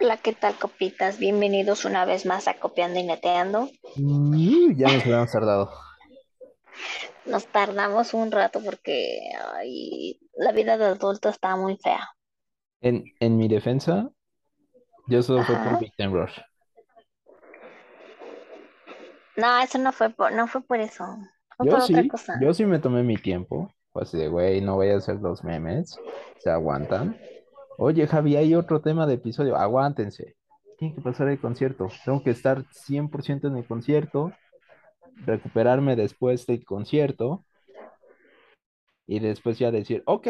Hola, ¿qué tal, copitas? Bienvenidos una vez más a Copiando y Neteando. Mm, ya nos habíamos tardado. Nos tardamos un rato porque ay, la vida de adulto está muy fea. En, en mi defensa, yo solo fue por Time Rush. No, eso no fue por, no fue por eso. Fue Yo por otra sí, cosa. yo sí me tomé mi tiempo. Fue así de, güey, no voy a hacer los memes. Se aguantan. Oye, Javi, hay otro tema de episodio. Aguántense. Tiene que pasar el concierto. Tengo que estar 100% en el concierto, recuperarme después del concierto y después ya decir, ok,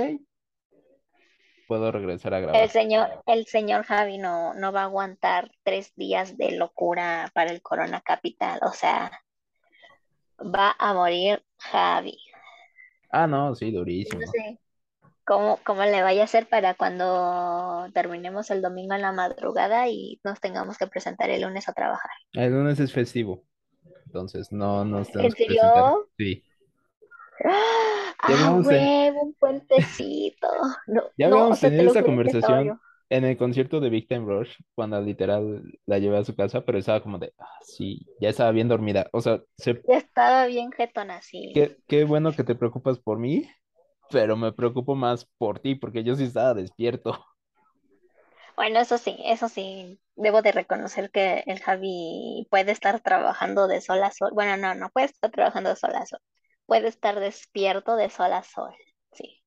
puedo regresar a El grabar. señor, el señor Javi no, no va a aguantar tres días de locura para el Corona Capital. O sea, va a morir Javi. Ah, no, sí, No durísimo. sé cómo, cómo le vaya a hacer para cuando terminemos el domingo en la madrugada y nos tengamos que presentar el lunes a trabajar. El lunes es festivo. Entonces no nos tenemos ¿En que serio? Sí. ¡Ah, ah, huevo, un puentecito! No, ya no, habíamos tenido esta que conversación en el concierto de Big Time Rush, cuando literal la llevé a su casa, pero estaba como de, ah, sí, ya estaba bien dormida. O sea, se- Ya estaba bien jetona, así. qué, qué bueno que te preocupas por mí, pero me preocupo más por ti, porque yo sí estaba despierto. Bueno, eso sí, eso sí, debo de reconocer que el Javi puede estar trabajando de sol a sol. Bueno, no, no puede estar trabajando de sol a sol. Puede estar despierto de sol a sol. Sí,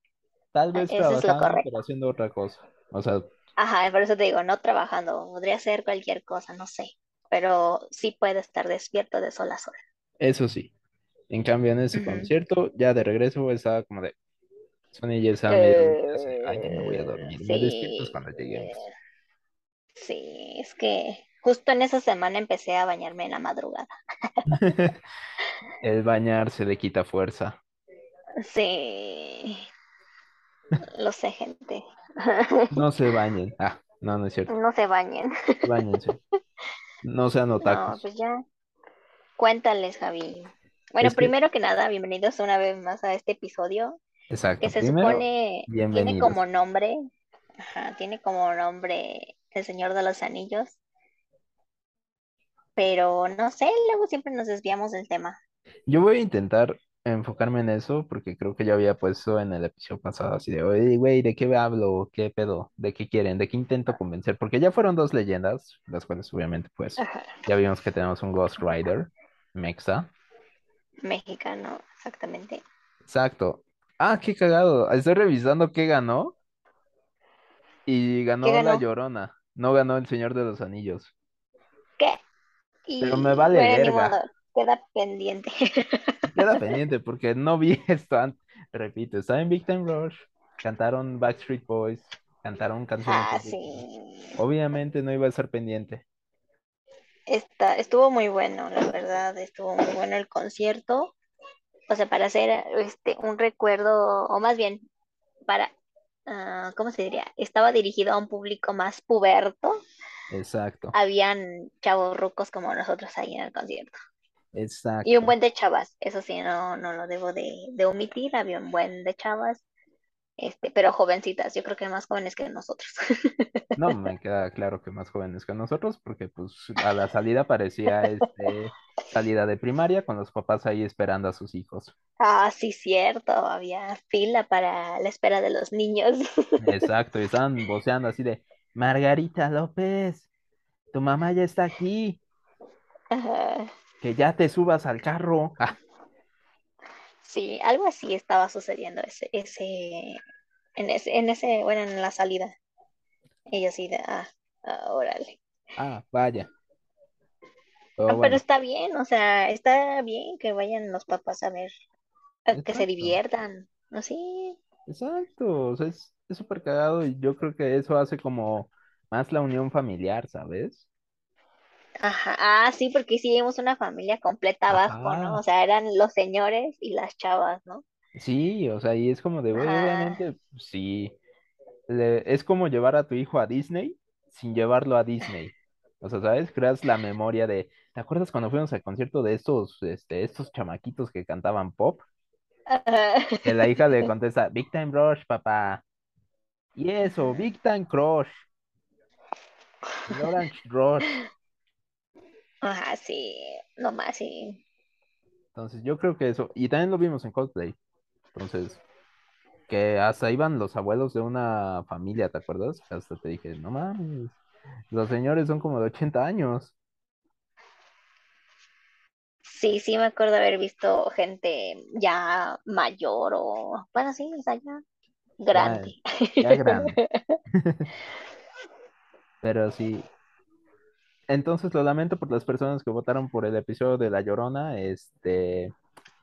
Tal vez eso es lo trabajando, pero haciendo otra cosa. O sea, Ajá, por eso te digo, no trabajando, podría ser cualquier cosa, no sé, pero sí puede estar despierto de sol a sol. eso sí. En cambio, en ese concierto, ya de regreso, estaba como de, Medio dormida, así de, ay, me voy a Eh, dormir. Me despiertas sí, cuando lleguemos. sí, es que justo en esa semana empecé a bañarme en la madrugada. El bañarse le quita fuerza. Sí, lo sé, gente. No se bañen. Ah, no, no es cierto. No se bañen. Báñense. No sean No, otakus. pues ya, cuéntales, Javi. Bueno, Es que, primero que nada, bienvenidos una vez más a este episodio que exacto. se Primero, supone tiene como nombre, ajá, tiene como nombre El Señor de los Anillos, pero no sé, luego siempre nos desviamos del tema. Yo voy a intentar enfocarme en eso porque creo que ya había puesto en el episodio pasado así de, oye, güey, ¿de qué hablo? ¿Qué pedo? ¿De qué quieren? ¿De qué intento convencer? Porque ya fueron dos leyendas, las cuales obviamente pues Ajá, ya vimos que tenemos un Ghost Rider, Mexa. mexicano, exactamente. Exacto. Ah, qué cagado. Estoy revisando qué ganó y ¿Qué ganó La? Llorona. No ganó El Señor de los Anillos. ¿Qué? Pero me vale bueno, ni verga. modo, queda pendiente. Queda pendiente porque no vi esto antes. Repito, estaba en Big Time Rush. Cantaron Backstreet Boys. Cantaron canciones Ah, sí. Obviamente no iba a estar pendiente. Está, estuvo muy bueno, la verdad, estuvo muy bueno el concierto. O sea, para hacer este un recuerdo, o más bien, para, ah, ¿cómo se diría? Estaba dirigido a un público más puberto. Exacto. Habían chavos rucos como nosotros ahí en el concierto. Y un Exacto. buen de chavas, eso sí, no, no lo debo de, de omitir, había un buen de chavas, este, pero jovencitas, yo creo que más jóvenes que nosotros. No, me queda claro que más jóvenes que nosotros, porque pues a la salida parecía este salida de primaria con los papás ahí esperando a sus hijos. Ah, sí, cierto, había fila para la espera de los niños. Exacto, y estaban voceando así de Margarita López, tu mamá ya está aquí, Ajá. que ya te subas al carro. Ah, Sí, algo así estaba sucediendo ese, ese, en ese, en ese, bueno, en la salida. Ella sí de, ah, ah, órale. ah, vaya. Pero está bien, o sea, está bien que vayan los papás a ver, a que se diviertan, ¿no? Sí. exacto. O sea, es es súper cagado y yo creo que eso hace como más la unión familiar, ¿sabes? Ajá, ah, sí, porque sí vimos una familia completa abajo, ¿no? O sea, eran los señores y las chavas, ¿no? Sí, o sea, y es como de, Ajá. obviamente, pues, sí, le- es como llevar a tu hijo a Disney sin llevarlo a Disney. O sea, ¿sabes? Creas la memoria de, ¿te acuerdas cuando fuimos al concierto de estos, este, estos chamaquitos que cantaban pop? Ajá. Que la hija le contesta, Big Time Rush, papá. Y eso. Big Time Crush. El Orange Rush. Ajá, sí, nomás sí. Entonces, yo creo que eso. Y también lo vimos en Coldplay. Entonces, que hasta iban los abuelos de una familia, ¿te acuerdas? Hasta te dije, no mames, los señores son como de 80 años. Sí, sí me acuerdo haber visto gente ya mayor o, bueno, sí, o sea, ya Ya, grande. ya grande. Pero sí. Entonces lo lamento por las personas que votaron por el episodio de La Llorona. Este,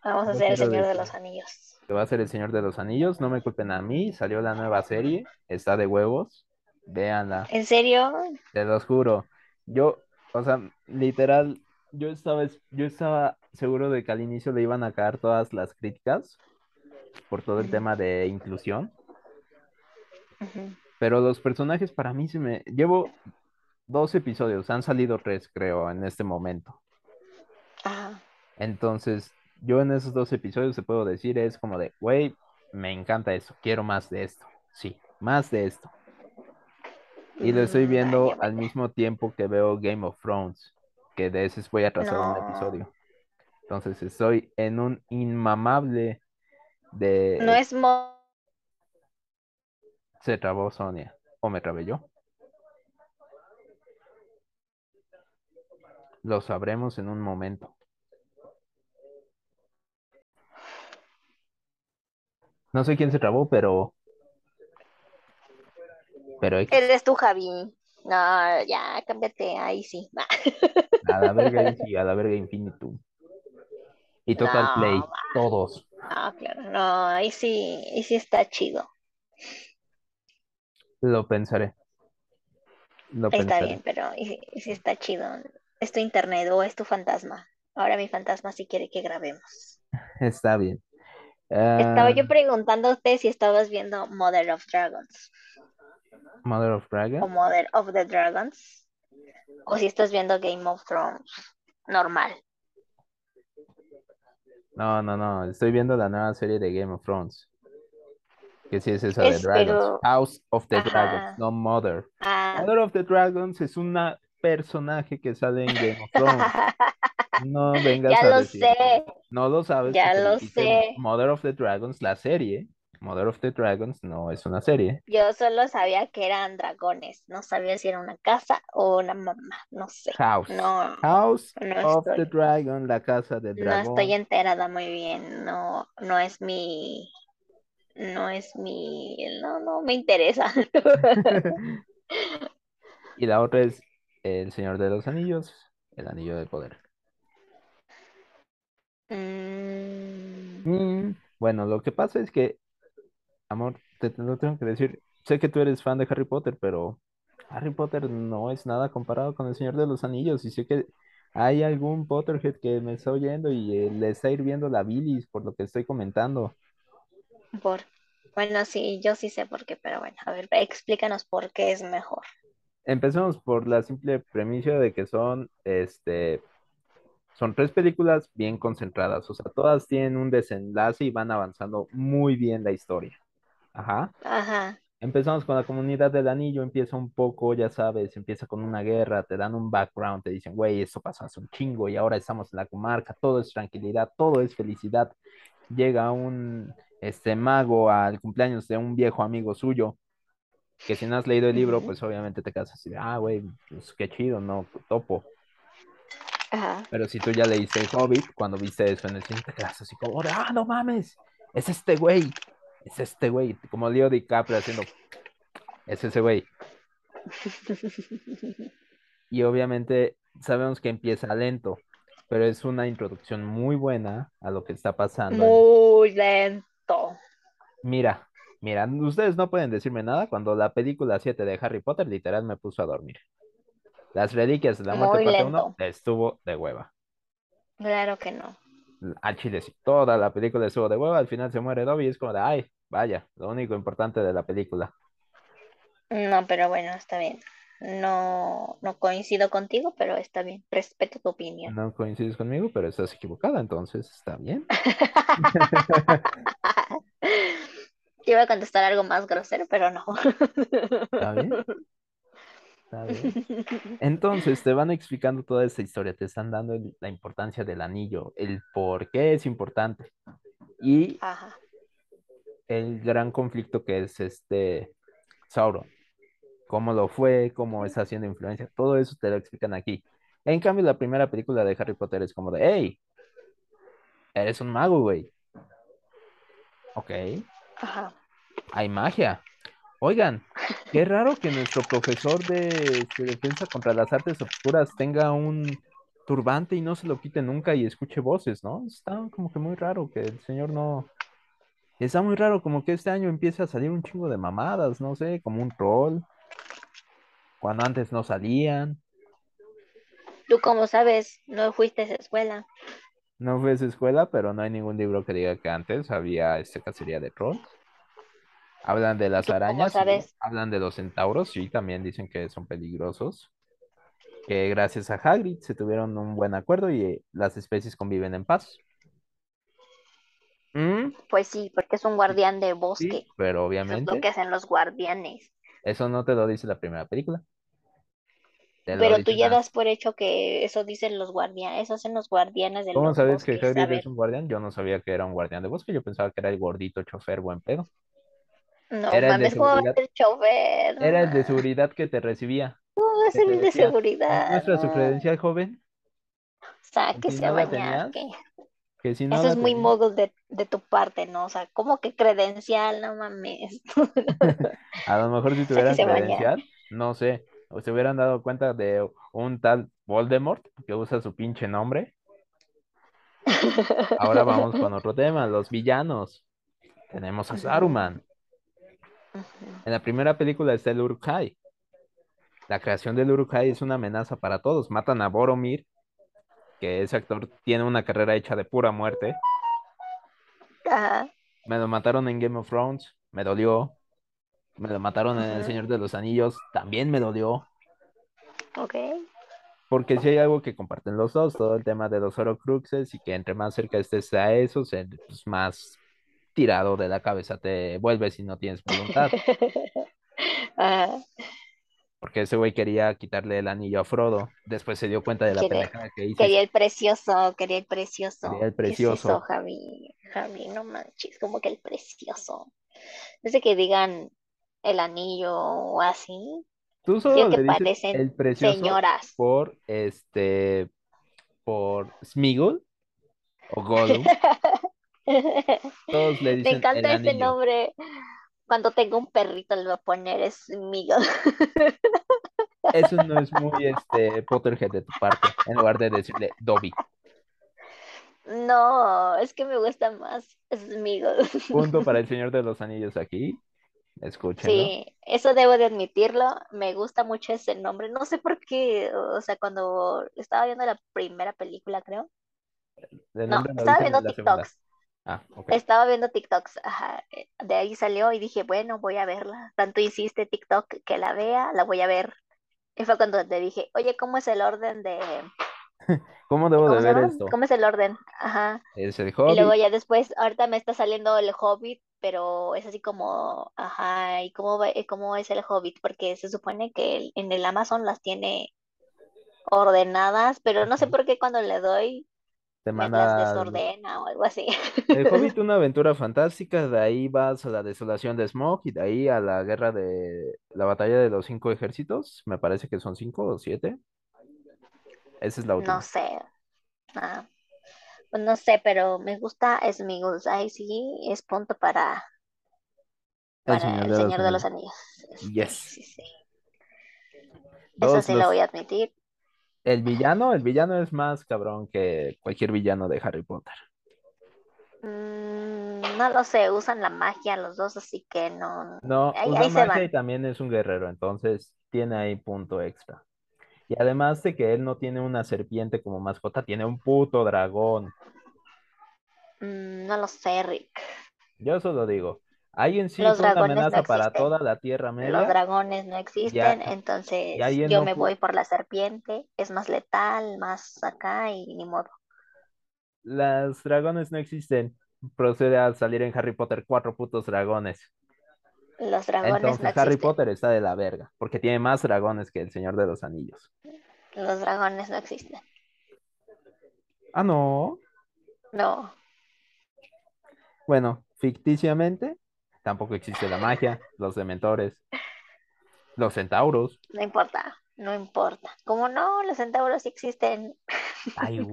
Vamos a hacer el Señor de los Anillos. que va a ser El Señor de los Anillos. No me culpen a mí. Salió la nueva serie. Está de huevos. Véanla. ¿En serio? Te los juro. Yo, o sea, literal, yo estaba, es- yo estaba seguro de que al inicio le iban a caer todas las críticas por todo el tema de inclusión. Pero los personajes para mí se me... Llevo dos episodios, han salido tres, creo, en este momento. Ajá. Entonces, yo en esos dos episodios te puedo decir, es como de, güey, me encanta eso, quiero más de esto. Sí, más de esto. Y lo estoy Mm, viendo al mismo tiempo que veo Game of Thrones, que de ese voy a trazar un No, episodio. Entonces, estoy en un inmamable no de... es mo- Se trabó Sonia, o me trabé yo. Lo sabremos en un momento. No sé quién se trabó, pero... Pero. Eres tú, Javi. No, ya, cámbiate, ahí sí. A la verga y a la verga Infinitum. Y Total Play, No, todos. no, claro, no, ahí sí, ahí sí está chido. Lo pensaré. Lo Ahí está pensaré. bien, pero ahí sí, ahí sí está chido. Es tu internet o es tu fantasma. Ahora mi fantasma sí quiere que grabemos. Está bien. Estaba Ah, yo preguntándote si estabas viendo Mother of Dragons Mother of o Dragon. Mother of the Dragons o si estás viendo Game of Thrones normal. No, no, no. Estoy viendo la nueva serie de Game of Thrones. Que sí es esa de Dragons. pero, House of the ajá, Dragons, no Mother. ah, Mother of the Dragons es una personaje que sale en Game of Thrones. No vengas ya a lo decir. sé, No lo sabes ya lo sé. Mother of the Dragons, la serie. Mother of the Dragons no es una serie. Yo solo sabía que eran dragones, no sabía si era una casa o una mamá, no sé. House. No, House no of the Dragon, la casa del no estoy dragón. enterada muy bien, no, no es mi, no es mi, no, no me interesa. Y la otra es El Señor de los Anillos, El Anillo del Poder. Mm, Mm, bueno, lo que pasa es que, amor, te, te lo tengo que decir. Sé que tú eres fan de Harry Potter, pero Harry Potter no es nada comparado con El Señor de los Anillos. Y sé que hay algún Potterhead que me está oyendo y eh, le está hirviendo la bilis por lo que estoy comentando. por, bueno, sí, yo sí sé por qué, pero bueno, a ver, explícanos por qué es mejor. Empecemos por la simple premisa de que son, este, son tres películas bien concentradas. O sea, todas tienen un desenlace y van avanzando muy bien la historia. Ajá. Ajá, Empezamos con la comunidad del anillo, empieza un poco, ya sabes, empieza con una guerra, te dan un background, te dicen, güey, esto pasó hace un chingo y ahora estamos en la comarca, todo es tranquilidad, todo es felicidad. Llega un este mago al cumpleaños de un viejo amigo suyo, que si no has leído el libro, pues obviamente te quedas así de, ah, güey, pues qué chido, no, topo. ajá. Pero si tú ya leíste El Hobbit, cuando viste eso en el cine, te quedas así como ah, no mames, es este güey, es este güey, como Leo DiCaprio haciendo, es ese güey. Y obviamente sabemos que empieza lento, pero es una introducción muy buena a lo que está pasando. Muy lento. Mira, mira, ustedes no pueden decirme nada cuando la película 7 de Harry Potter literal me puso a dormir. Las Reliquias de la Muerte parte 1 lento. estuvo de hueva. Claro que no. Al chile sí, toda la película estuvo de hueva, al final se muere Dobby y es como de, ay, vaya, lo único importante de la película. No, pero bueno, está bien. No, no coincido contigo, pero está bien. Respeto tu opinión. No coincides conmigo, pero estás equivocada, entonces está bien. Iba a contestar algo más grosero, pero no. Está bien. Entonces te van explicando toda esta historia, te están dando el- la importancia del anillo, el por qué es importante y Ajá. el gran conflicto que es este Sauron, cómo lo fue, cómo está haciendo influencia, todo eso te lo explican aquí. En cambio, la primera película de Harry Potter es como de, hey, eres un mago, güey. Ok, Ajá. hay magia. Oigan, qué raro que nuestro profesor de, de defensa contra las artes oscuras tenga un turbante y no se lo quite nunca y escuche voces, ¿no? Está como que muy raro que el señor no... Está muy raro como que este año empieza a salir un chingo de mamadas, no sé, como un troll, cuando antes no salían. Tú como sabes, no fuiste a esa escuela. No fue a esa escuela, pero no hay ningún libro que diga que antes había esta cacería de trolls. Hablan de las arañas, hablan de los centauros, sí, también dicen que son peligrosos. Que gracias a Hagrid se tuvieron un buen acuerdo y las especies conviven en paz. Mm, Pues sí, porque es un guardián de sí, bosque. pero Eso es lo obviamente que hacen los guardianes. eso no te lo dice la primera película. Pero tú ya das por hecho que eso dicen los guardianes, eso hacen los guardianes de ¿Cómo sabes que Hagrid es un guardián? Yo no sabía que era un guardián de bosque, yo pensaba que era el gordito chofer buen pedo. no Era mames, ¿cómo va a ser chofer? Era el de seguridad que te recibía, ¿Cómo va a ser el de decía, ¿nos seguridad? muestra su credencial joven? Sáquese si a no bañar, tenías, ¿qué? que si no Eso es muy tenías, mogul de, de tu parte, ¿no? O sea, ¿cómo que credencial? No mames. a lo mejor si tuvieran credencial, no sé, o se hubieran dado cuenta de un tal Voldemort que usa su pinche nombre. Ahora vamos con otro tema, los villanos. Tenemos a Saruman. En la primera película está el Uruk-hai. La creación del Uruk-hai es una amenaza para todos. Matan a Boromir, que ese actor tiene una carrera hecha de pura muerte. Ajá. Me lo mataron en Game of Thrones, me dolió. Me lo mataron en El. Señor de los Anillos, también me dolió. Ok. Porque si hay algo que comparten los dos, todo el tema de los Horcruxes y que entre más cerca estés a esos, el, pues, más tirado de la cabeza te vuelves si no tienes voluntad. Ajá. Porque ese güey quería quitarle el anillo a Frodo. Después se dio cuenta de la pendejada que hizo. y quería el precioso, quería el precioso. Quería el ¿Qué es precioso. eso, Javi? Javi, no manches, como que el precioso. Desde que digan el anillo o así, Tú solo le que dices parecen el precioso señoras. por este por Smeagol o Gollum. Todos le Me el encanta ese anillo. nombre. Cuando tengo un perrito le voy a poner mío. Eso no es muy este Potterhead de tu parte, en lugar de decirle Dobby. No, es que me gusta más Smeagol. Punto para el Señor de los Anillos aquí. Escúchenlo. Sí, eso debo de admitirlo. Me gusta mucho ese nombre. No sé por qué, o sea, cuando estaba viendo la primera película, creo. No, estaba viendo. TikToks. Ah, ok. Estaba viendo TikToks, ajá. eh, De ahí salió y dije, bueno, voy a verla. Tanto hiciste TikTok que la vea, la voy a ver. Y fue cuando te dije, oye, ¿cómo es el orden de... ¿Cómo debo de ¿Cómo se ver esto? ¿Cómo es el orden? Ajá. Es el Y luego Hobbit. ya después, ahorita me está saliendo el Hobbit, pero es así como, ajá, ¿y cómo va- cómo es el Hobbit? Porque se supone que el- en el Amazon las tiene ordenadas, pero no sé por qué cuando le doy Te las manda desordena o algo así. El Hobbit, una aventura fantástica, de ahí vas a la desolación de Smaug y de ahí a la guerra de la batalla de los cinco ejércitos, me parece que son cinco o siete. Esa es la No última. sé. Ah, no sé, pero me gusta Smeagol. Ahí sí es punto para, El para Señor el de los Señor de los Anillos. Sí, Yes. sí, sí. Eso sí lo voy a admitir. El villano, el villano es más cabrón que cualquier villano de Harry Potter. Mm, no lo sé, usan la magia los dos, así que no. No, Ahí, usa ahí se y también es un guerrero, entonces tiene ahí punto extra. Y además de que él no tiene una serpiente como mascota, tiene un puto dragón. Mm, no lo sé, Rick. Yo solo digo, ahí en sí Los una no amenaza para toda la Tierra Los Media. dragones no existen, entonces yo no me voy por la serpiente. Es más letal, más acá y ni modo. Las dragones no existen. Procede a salir en Harry Potter cuatro putos dragones. Los dragones Entonces no Harry existen. Potter está de la verga, porque tiene más dragones que el Señor de los Anillos. Los dragones no existen. Ah, no. No. Bueno, ficticiamente tampoco existe la magia, los dementores, los centauros. No importa. No importa. ¿Cómo no? Los centauros sí existen. Ay,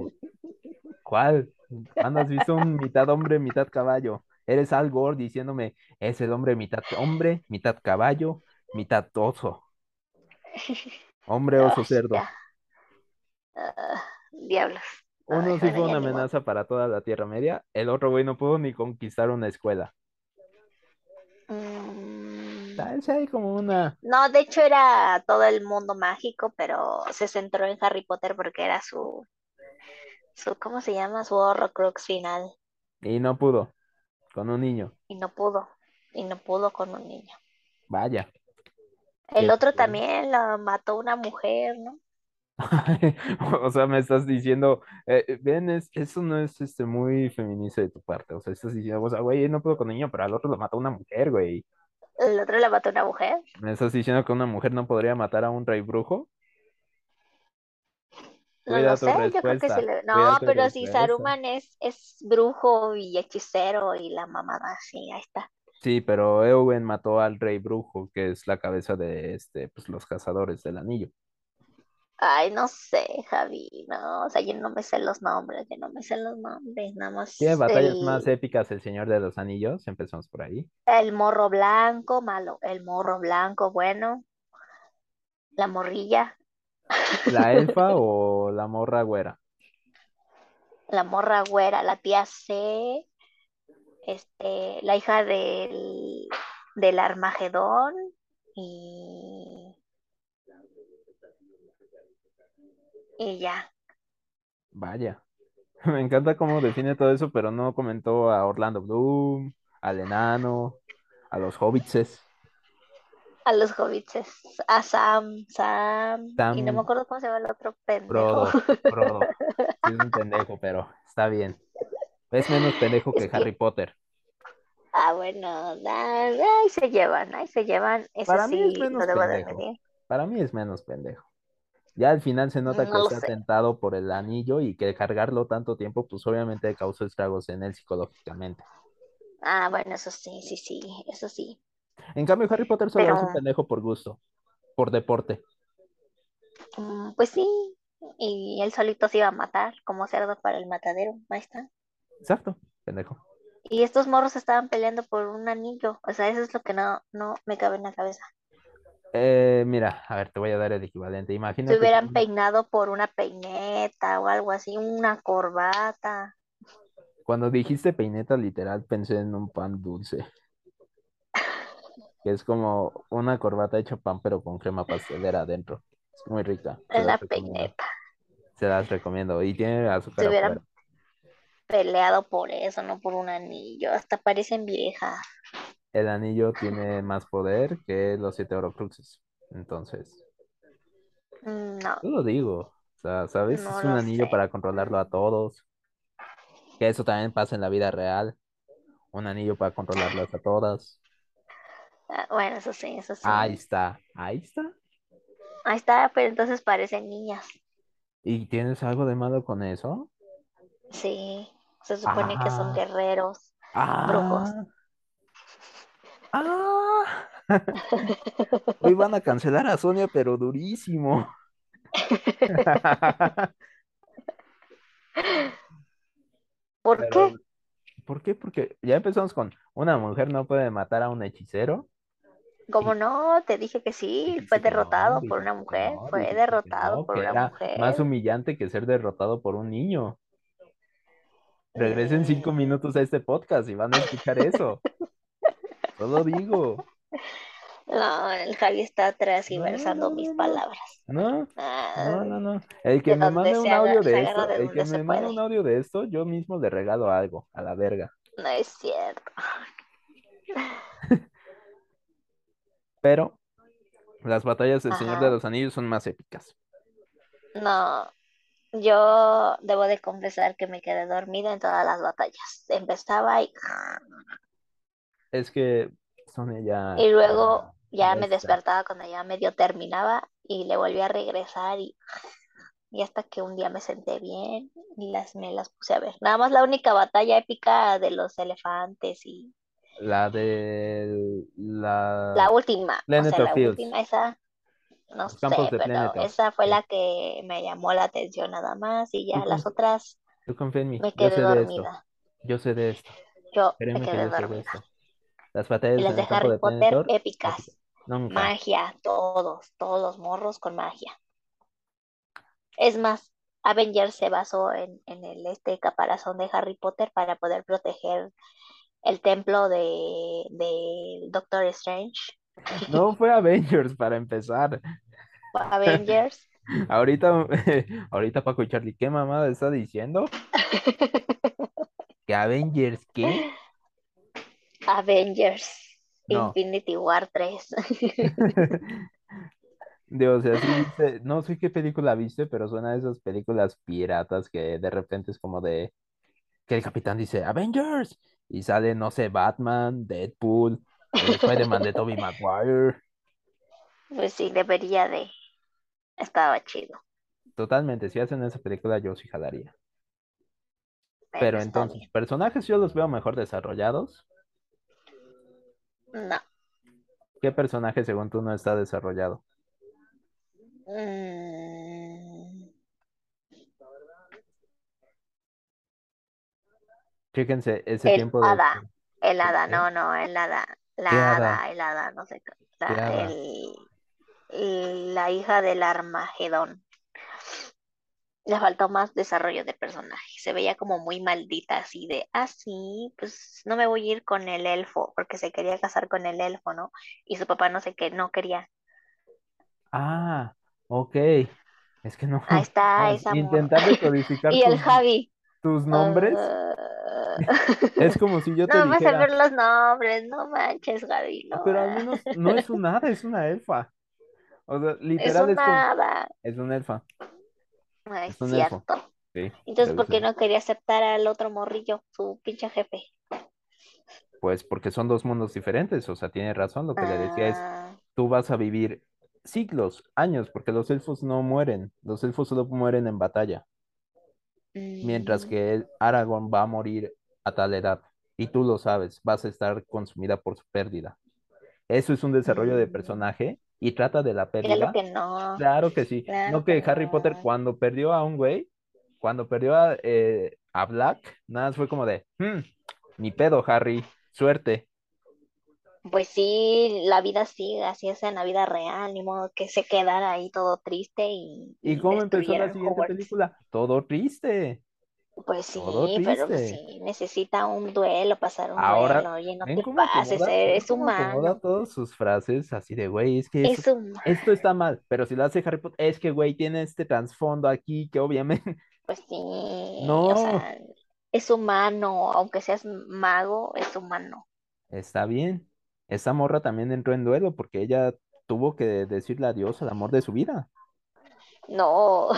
¿cuál? ¿Cuándo has visto un mitad hombre, mitad caballo? Eres Al Gore diciéndome, es el hombre mitad hombre, mitad caballo, mitad oso. Hombre, oso, Ay, cerdo. Ah, diablos. Uno Ay, sí fue una amenaza para toda la Tierra Media, el otro güey no pudo ni conquistar una escuela. Mm, Ah, hay como una... No, de hecho era todo el mundo mágico, pero se centró en Harry Potter porque era su, su, ¿cómo se llama? Su Horrocrux final. Y no pudo, con un niño. Y no pudo. Y no pudo con un niño. Vaya. El otro feo. también la mató una mujer, ¿no? O sea, me estás diciendo, eh, ven, es- eso no es este muy feminista de tu parte. O sea, estás diciendo, o sea, güey, no pudo con niño, pero al otro lo mató una mujer, güey. El otro la mató una mujer. ¿Me estás diciendo que una mujer no podría matar a un rey brujo? No tu sé, yo creo que sí le... No, pero si. Saruman es, es brujo y hechicero y la mamada, sí, ahí está. Sí, pero Eowyn mató al rey brujo, que es la cabeza de este, pues los cazadores del anillo. Ay, no sé, Javi, no, o sea, yo no me sé los nombres, yo no me sé los nombres, nada más ¿Tiene batallas más épicas el Señor de los Anillos? Empezamos por ahí. el morro blanco, malo, el morro blanco, bueno, la morrilla, ¿La elfa o la morra güera? la morra güera, la tía C, este, la hija del, del Armagedón y, y ya. Vaya. Me encanta cómo define todo eso, pero no comentó a Orlando Bloom, al enano, a los hobbitses. A los hobbits, a Sam, Sam, y no me acuerdo cómo se llama el otro pendejo. Frodo. Sí, es un pendejo, pero está bien. Es menos pendejo que Es que- Harry Potter. Ah, bueno, ahí se llevan, ahí se llevan, eso Para mí es menos de pendejo. Para mí es menos pendejo. Ya al final se nota No que está sé. tentado por el anillo y que cargarlo tanto tiempo, pues obviamente causó estragos en él psicológicamente. Ah, bueno, eso sí, sí, sí, eso sí. En cambio, Harry Potter solo Pero- es un pendejo por gusto, por deporte. Mm, Pues sí, y él solito se iba a matar como cerdo para el matadero, ahí está. Exacto, pendejo. Y estos morros estaban peleando por un anillo, o sea, eso es lo que no, no me cabe en la cabeza. Eh, mira, a ver, te voy a dar el equivalente. Se Imagínate hubieran que- peinado por una peineta o algo así, una corbata. cuando dijiste peineta, literal, pensé en un pan dulce. Que es como una corbata hecha pan, pero con crema pastelera adentro. Es muy rica. Se la peineta. Se las recomiendo. Y tiene azúcar Se hubieran afuera. peleado por eso, no por un anillo. Hasta parecen viejas. El anillo tiene más poder que los siete horocruxes. Entonces, No, yo lo digo. O sea, ¿sabes? No es un lo anillo sé. para controlarlo a todos. Que eso también pasa en la vida real. Un anillo para controlarlas a todas. Ah, bueno, eso sí, eso sí. Ahí está. Ahí está. Ahí está, pero entonces parecen niñas. ¿Y tienes algo de malo con eso? Sí, se supone que son Ah. guerreros. Ah. Brujos. Ah. Hoy van a cancelar a Sonia, pero durísimo. ¿Por Pero, qué? ¿Por qué? Porque ya empezamos con una mujer no puede matar a un hechicero. Como no, te dije que sí, fue no, derrotado por una mujer, no, fue derrotado no, por una era mujer. más humillante que ser derrotado por un niño. Regresen cinco minutos a este podcast y van a escuchar eso. Solo digo. No, el Javi está transversando mis palabras. No, Ah, no, no, no. El que me mande un audio de esto, de el que me mande un audio de esto, yo mismo le regalo algo, a la verga. No es cierto. Pero las batallas del Señor de los Anillos son más épicas. No, yo debo de confesar que me quedé dormida en todas las batallas. Empezaba y Es que Sonia ya, Y luego ya me despertaba cuando ya medio terminaba y le volví a regresar y, y hasta que un día me senté bien y las, me las puse a ver. Nada más la única batalla épica de los elefantes y La de la la última, o sea, la Fields, última, esa, no sé, de pero esa fue la que me llamó la atención nada más y ya las otras tú confía en mí, me yo quedé sé de esto, dormida. yo sé de esto, Yo me créeme que quedé yo sé de esto. Las Y batallas las en de Harry de Potter, épicas. épicas. Nunca. Magia, todos, todos los morros con magia. Es más, Avengers se basó en, en el, este caparazón de Harry Potter para poder proteger el templo de, de Doctor Strange. No fue Avengers para empezar. Avengers. Ahorita, ahorita Paco y Charlie, ¿qué mamada está diciendo? ¿Que Avengers qué? Avengers. No. Infinity War 3. Digo, o sea, sí no sé qué película viste, pero suena a esas películas piratas que de repente es como de que el capitán dice Avengers y sale, no sé, Batman, Deadpool, el Spider-Man de Tobey Maguire. Pues sí, debería de. Estaba chido. Totalmente, si hacen esa película yo sí jalaría. Pero entonces, bien. personajes yo los veo mejor desarrollados. No. ¿Qué personaje según tú no está desarrollado? Mm, Chéquense ese el tiempo de hada. espera. El hada, ¿Qué? no, no, el hada. ¿Qué La hada? hada, el hada, no sé. qué, ¿Qué La, hada? el, el- la hija del Armagedón. Le faltó más desarrollo de personaje. Se veía como muy maldita, así de, ah, sí, pues no me voy a ir con el elfo, porque se quería casar con el elfo, ¿no? Y su papá no sé qué, no quería. Ah, ok. Es que no. Ahí está esa intentar decodificar Y el tus, Javi. tus nombres ah, es como si yo te No me vas a ver dijera, los nombres, no manches, Javi, no. pero al menos no es un hada, es una elfa. O sea, Es literal es como, una hada. es una elfa, No es es un elfo. cierto. Sí, Entonces, ¿por qué no quería aceptar al otro morrillo, su pinche jefe? Pues porque son dos mundos diferentes, o sea, tiene razón, lo que le decía es, Ah, tú vas a vivir siglos, años, porque los elfos no mueren, los elfos solo mueren en batalla, mientras mm, que Aragorn va a morir a tal edad, y tú lo sabes, vas a estar consumida por su pérdida. Eso es un desarrollo de mm, personaje y trata de la claro pérdida. que no, Claro que sí. claro No que que Harry Potter cuando perdió a un güey, cuando perdió a, eh, a Black, nada más fue como de, "Hmm, ni pedo, Harry, suerte. Pues sí, la vida sigue, así es en la vida real, ni modo que se quedara ahí todo triste y, ¿Y cómo empezó la siguiente Hogwarts. película? Todo triste, Pues sí, pero pues sí, necesita un duelo, pasar un Ahora, duelo, oye, no te pases, acomoda, eh, es humano, todas sus frases así de, güey, es que es esto está mal, pero si lo hace Harry Potter, es que, güey, tiene este trasfondo aquí que obviamente, pues sí, o no, sea, es humano, aunque seas mago, es humano. está bien. Esa morra también entró en duelo porque ella tuvo que decirle adiós al amor de su vida. No,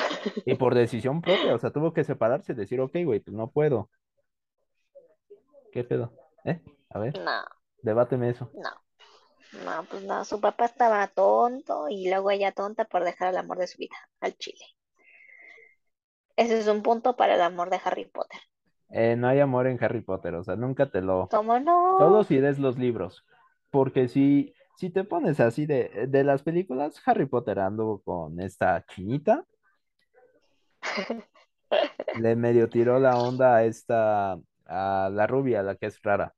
Y por decisión propia, o sea, tuvo que separarse, decir, ok, güey, pues no puedo. ¿Qué pedo? ¿Eh? A ver, no, debáteme eso. no, no, pues no, su papá estaba tonto y luego ella tonta por dejar el amor de su vida al chile. Ese es un punto para el amor de Harry Potter. Eh, no hay amor en Harry Potter, o sea, nunca te lo... ¿Cómo Solo no? si lees los libros. Porque si, si te pones así de, de las películas, Harry Potter anduvo con esta chinita, le medio tiró la onda a esta, a la rubia, la que es rara.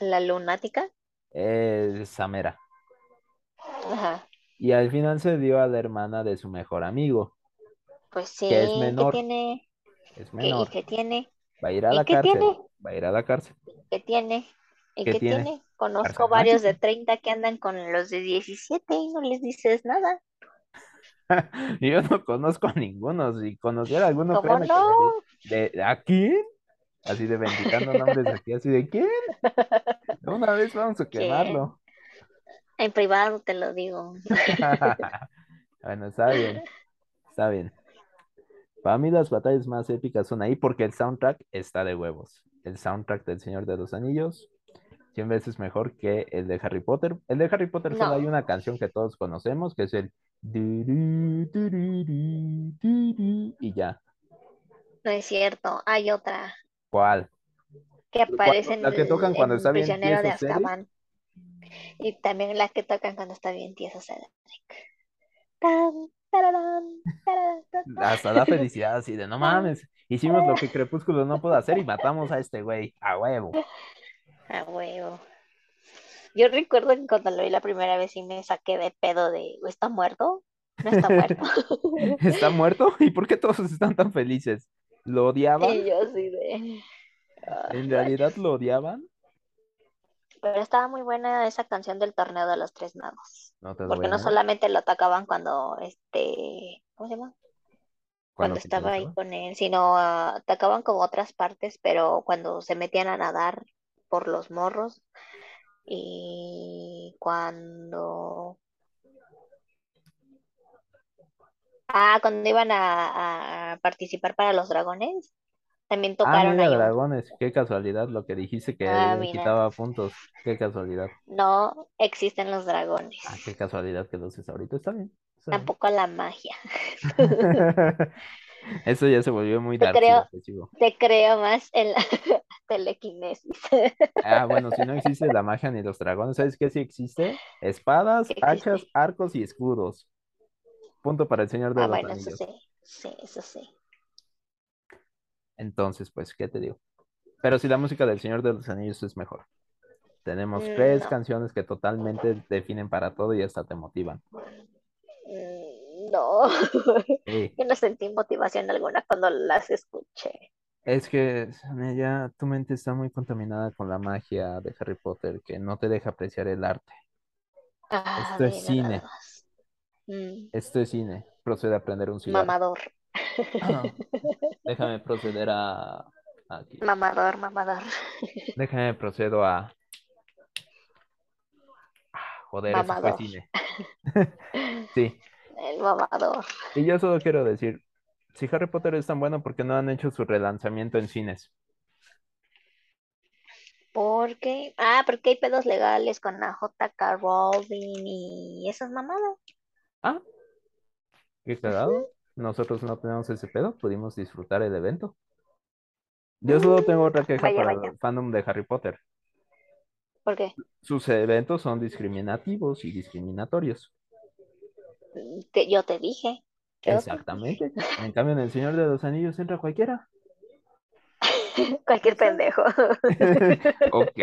La lunática. Es Samera. Ajá. Y al final se dio a la hermana de su mejor amigo, Pues que es sí, ¿qué menor, tiene? es ¿Qué, ¿Y menor. qué tiene? Va a ir a ¿Y la cárcel, tiene? va a ir a la cárcel. ¿Qué tiene? ¿Y ¿Qué tiene? tiene? Conozco varios de mágica. 30 que andan con los de 17 y no les dices nada. Yo no conozco a ninguno. Si conociera a alguno, ¿Cómo no? di- ¿De a quién? Así de bendicando nombres aquí, así de quién. De Una vez vamos a quemarlo. En privado te lo digo. Bueno, está bien, está bien. Para mí las batallas más épicas son ahí porque el soundtrack está de huevos. el soundtrack del Señor de los Anillos 100 veces mejor que el de Harry Potter. El de Harry Potter solo hay una canción que todos conocemos, que es el y ya. No es cierto, hay otra ¿Cuál? que aparece en la que el- tocan cuando está bien Prisionero de. Azkaban. Y también la que tocan cuando está bien tieso Cedric. Tan, tararán, tararán, tan, tan. Hasta da felicidad así de no mames. Hicimos lo que Crepúsculo no pudo hacer y matamos a este güey. A huevo. A huevo. Yo recuerdo que cuando lo vi la primera vez sí me saqué de pedo de, ¿está muerto? No está muerto. ¿Está muerto? ¿Y por qué todos están tan felices? ¿Lo odiaban? Y yo así de... "Ah, ¿En realidad lo odiaban? Pero estaba muy buena esa canción del torneo de los tres magos. No Porque no solamente lo atacaban cuando, este, ¿cómo se llama? ¿Cuándo Cuando estaba ahí con él, sino ah, atacaban como otras partes, pero cuando se metían a nadar por los morros y cuando... Ah, cuando iban a, a participar para los dragones, también Ah, tocaron mira, ahí un- dragones. Qué casualidad lo que dijiste que Ah, mira. quitaba puntos. Qué casualidad. No existen los dragones, Ah, qué casualidad que lo haces ahorita. Está bien. está bien. tampoco la magia. Eso ya se volvió muy Te dark y creo-. Te creo más en la telequinesis. Ah, bueno, si no existe la magia ni los dragones, ¿sabes qué sí existe? Espadas, hachas, arcos y escudos. Punto para el Señor de Ah, los bueno, eso Anillos. sí, sí, eso sí. Entonces, pues, ¿qué te digo? Pero si la música del Señor de los Anillos es mejor. Tenemos Mm, tres no. canciones que totalmente definen para todo y hasta te motivan. Mm, No, Sí. yo no sentí motivación alguna cuando las escuché. Es que, ya tu mente está muy contaminada con la magia de Harry Potter que no te deja apreciar el arte. Ah, Esto es cine. Mm, Esto es cine. Procede a prender un cigarro. mamador, Ah, déjame proceder a... Aquí. mamador, mamador. Déjame procedo a... Ah, Joder, eso fue cine. Sí. El mamador. Y yo solo quiero decir, si Harry Potter es tan bueno, ¿por qué no han hecho su relanzamiento en cines? Porque, ah, porque hay pedos legales con la JK Rowling y esas mamadas. Ah, qué cagado. Nosotros no tenemos ese pedo, pudimos disfrutar el evento. Yo solo tengo otra queja Vaya, para vaya. el fandom de Harry Potter. ¿Por qué? Sus eventos son discriminativos y discriminatorios. Te- yo te dije. Exactamente. En cambio, en El Señor de los Anillos entra cualquiera. Cualquier pendejo. Ok.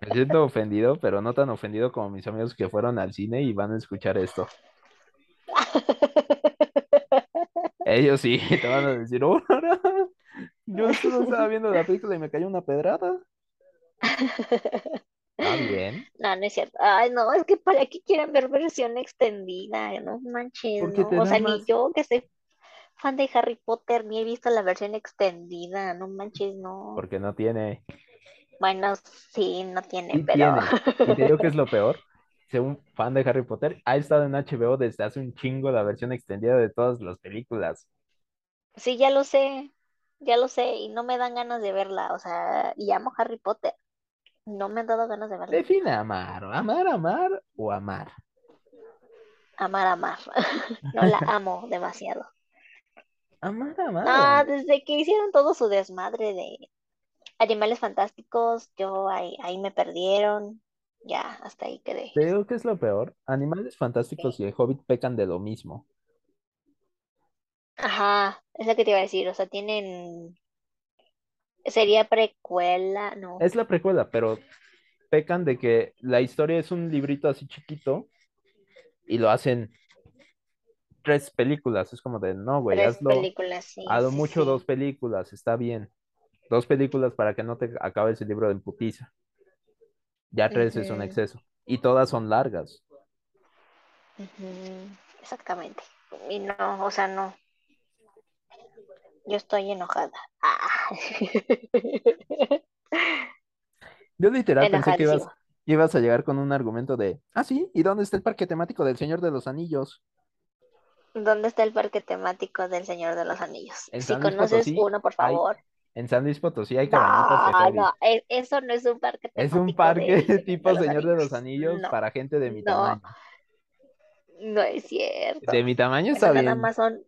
Me siento ofendido, pero no tan ofendido como mis amigos que fueron al cine y van a escuchar esto. Ellos sí, te van a decir, "Oh, yo solo estaba viendo la película y me cayó una pedrada. No, no es cierto. Ay, no, es que para qué quieren ver versión extendida, no manches, Porque no. O sea, más- ni yo que soy fan de Harry Potter, ni he visto la versión extendida, no manches, no. porque no tiene. Bueno, sí, no tiene, Sí pero tiene. Y te digo que es lo peor. Según fan de Harry Potter, ha estado en HBO desde hace un chingo la versión extendida de todas las películas. sí, ya lo sé, ya lo sé, y no me dan ganas de verla, o sea, y amo Harry Potter, no me han dado ganas de verla. Define amar, amar, amar o amar. Amar, amar, no la amo demasiado. Amar, amar. Ah, desde que hicieron todo su desmadre de Animales Fantásticos, yo ahí, ahí me perdieron. Ya, hasta ahí quedé. Te digo que es lo peor. Animales fantásticos y el Hobbit pecan de lo mismo. Ajá, es lo que te iba a decir. O sea, tienen. Sería precuela, no. Es la precuela, pero pecan de que la historia es un librito así chiquito y lo hacen tres películas. Es como de, no, güey, hazlo películas, sí. a lo sí, mucho sí. dos películas, está bien. Dos películas para que no te acabes el libro de putiza. Ya tres es un exceso. Y todas son largas. Exactamente. Y no, o sea, no. Yo estoy enojada. Ah. Yo literal pensé que ibas, ibas a llegar con un argumento de, ah, sí, ¿y dónde está el parque temático del Señor de los Anillos? ¿Dónde está el parque temático del Señor de los Anillos? En Si conoces Potosí uno, por hay- favor. En San Luis Potosí hay cabañitas No, no, e- eso no es un parque Es un temático parque tipo de Señor de los Anillos. No, para gente de mi no, tamaño. no es cierto. De mi tamaño está bien. más son,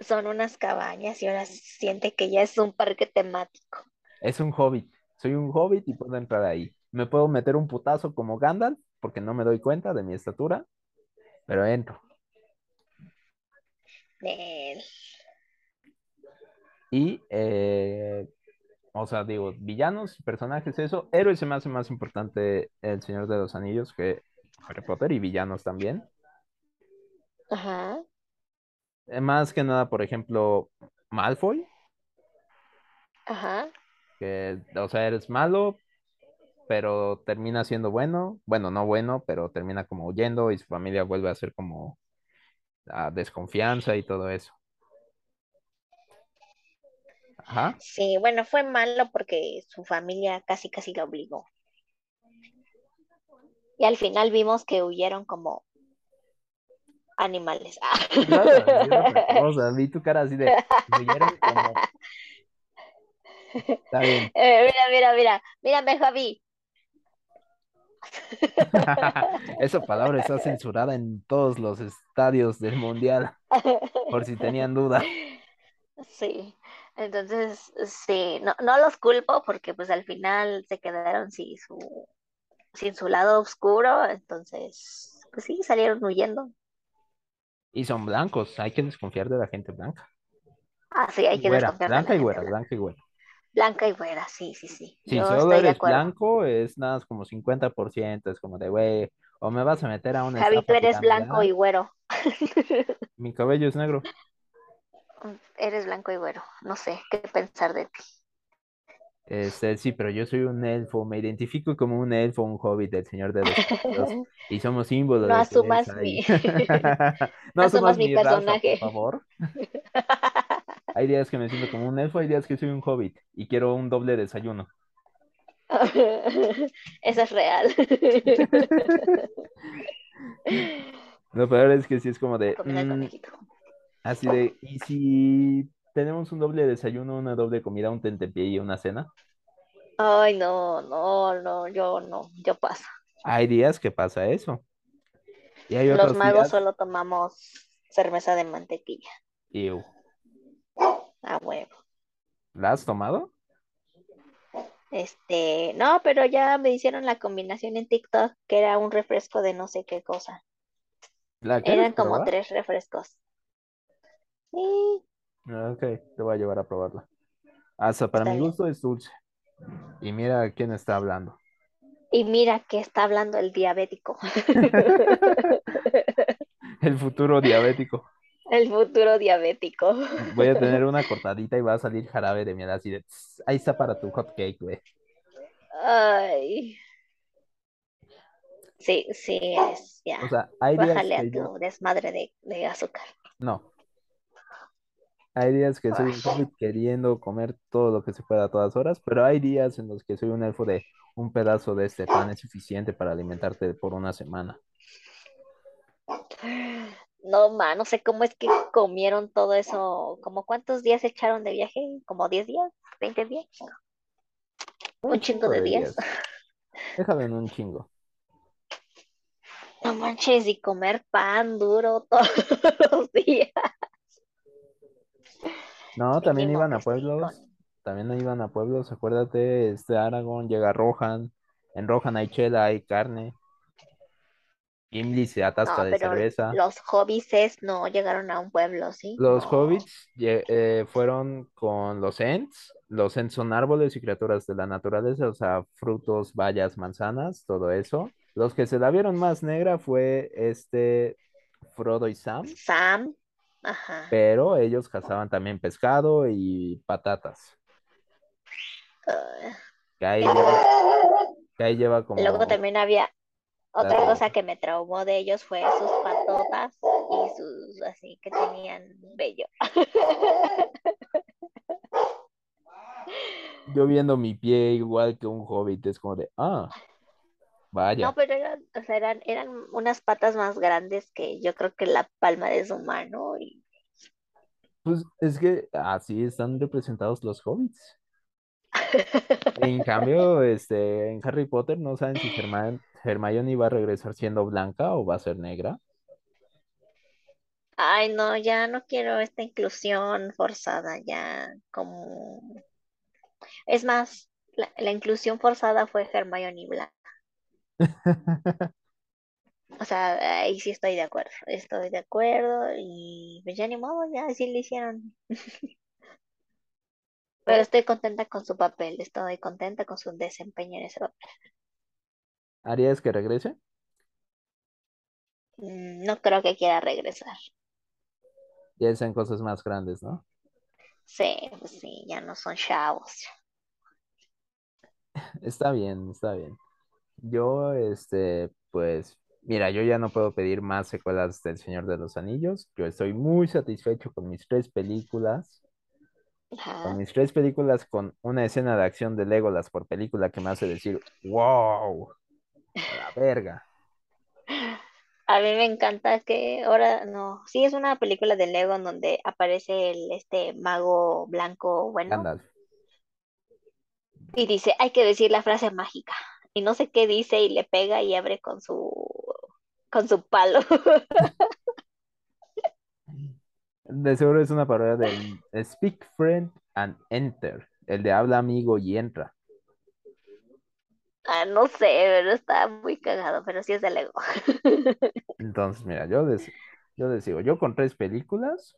son unas cabañas y ahora siente que ya es un parque temático. Es un hobbit. Soy un hobbit y puedo entrar ahí. Me puedo meter un putazo como Gandalf porque no me doy cuenta de mi estatura, pero entro. Nel. Y, eh, o sea, digo, villanos, personajes, eso. Héroes se me hace más importante El Señor de los Anillos que Harry Potter y villanos también. Ajá, Más que nada, por ejemplo, Malfoy, ajá. que, o sea, eres malo, pero termina siendo bueno. Bueno, no bueno, pero termina como huyendo y su familia vuelve a ser como a desconfianza y todo eso. Ajá. Sí, bueno, fue malo porque su familia casi casi lo obligó. Y al final vimos que huyeron como animales. ¿Qué ibas a decir otra cosa? Vi tu cara así de, como... Está bien. Eh, mira, mira, mira, mírame, Javi. Esa palabra está censurada en todos los estadios del mundial, por si tenían duda. Sí, entonces sí, no, no los culpo porque pues al final se quedaron sin su, sin su lado oscuro, entonces pues sí, salieron huyendo. Y son blancos, hay que desconfiar de la gente blanca. Ah, sí, hay que Güera, desconfiar de la blanca y güera, blanca. blanca y güera. Blanca y güera, sí, sí, sí. Si Yo solo eres blanco, es nada como 50%, es como de, güey, o me vas a meter a una Javi, tú eres blanco y güero. mi cabello es negro. Eres blanco y güero. No sé qué pensar de ti. Este, sí, pero yo soy un elfo, me identifico como un elfo, un hobbit del Señor de los Anillos, y somos símbolo No asumas mi, no asumas mi mi raza, por personaje. favor. Hay días que me siento como un elfo, hay días que soy un hobbit y quiero un doble desayuno. Eso es real. Lo peor es que sí es como de, mm, así de, ¿y si tenemos un doble desayuno, una doble comida, un tentempié y una cena? Ay, no, no, no, yo no, yo paso. Hay días que pasa eso. Y hay Los magos días, solo tomamos cerveza de mantequilla. Ew. A huevo. ¿la has tomado? Este, no, pero ya me hicieron la combinación en TikTok, que era un refresco de no sé qué cosa. ¿La quieres Eran como probar? tres refrescos. Sí, Ah, Ok, te voy a llevar a probarla. Hasta para mi gusto es dulce. Y mira quién está hablando. Y mira que está hablando el diabético. El futuro diabético. El futuro diabético. Voy a tener una cortadita y va a salir jarabe de miel así de, "Tss, ahí está para tu hot cake, güey. Ay. Sí, sí, es, ya. O sea, hay días Bájale a yo, tu desmadre de, de azúcar. no, hay días que soy un hobbit queriendo comer todo lo que se pueda a todas horas, pero hay días en los que soy un elfo de un pedazo de este pan es suficiente para alimentarte por una semana. No, ma, no sé cómo es que comieron todo eso. ¿Como cuántos días echaron de viaje? ¿Como 10 días? ¿20 días? Un chingo de días. Déjalo en un chingo. No manches, y comer pan duro todos los días. No, también iban a pueblos, con- también iban a pueblos, acuérdate, este Aragón llega a Rohan, en Rohan hay chela, hay carne, Gimli se atasca No, de pero cerveza. los hobbies no llegaron a un pueblo, ¿sí? Los No. hobbits eh, fueron con los ents. Los ents son árboles y criaturas de la naturaleza, o sea, frutos, bayas, manzanas, todo eso. Los que se la vieron más negra fue este Frodo y Sam, Sam, ajá. pero ellos cazaban también pescado y patatas. Que ahí lleva, que ahí lleva como... Luego también había otra cosa que me traumó de ellos fue sus patotas y sus así que tenían vello. Yo viendo mi pie igual que un hobbit, es como de, ah, vaya. No, pero eran, o sea, eran, eran unas patas más grandes que yo creo que la palma de su mano y Pues es que así están representados los hobbits. En cambio, este, en Harry Potter no saben si Herma- Hermione va a regresar siendo blanca o va a ser negra. Ay, no, ya no quiero esta inclusión forzada, ya como... Es más, la, la inclusión forzada fue Hermione Blanca. O sea, ahí sí estoy de acuerdo, estoy de acuerdo y pues ya ni modo, ya así le hicieron. Pero estoy contenta con su papel, estoy contenta con su desempeño en ese papel. ¿Harías que regrese? Mm, No creo que quiera regresar. Ya sean cosas más grandes, ¿no? Sí, pues sí, ya no son chavos. Está bien, está bien. Yo, este, pues, mira, yo ya no puedo pedir más secuelas del Señor de los Anillos. Yo estoy muy satisfecho con mis tres películas. Con mis tres películas, con una escena de acción de Legolas por película que me hace decir, wow, a la verga. A mí me encanta que ahora, no, sí es una película de Lego en donde aparece el, este mago blanco bueno y dice, hay que decir la frase mágica. Y no sé qué dice y le pega y abre con su, con su palo. De seguro es una parodia del Speak Friend and Enter, el de habla amigo y entra. Ah, no sé, pero está muy cagado, pero sí es de Lego. Entonces, mira, yo les, yo les digo, yo con tres películas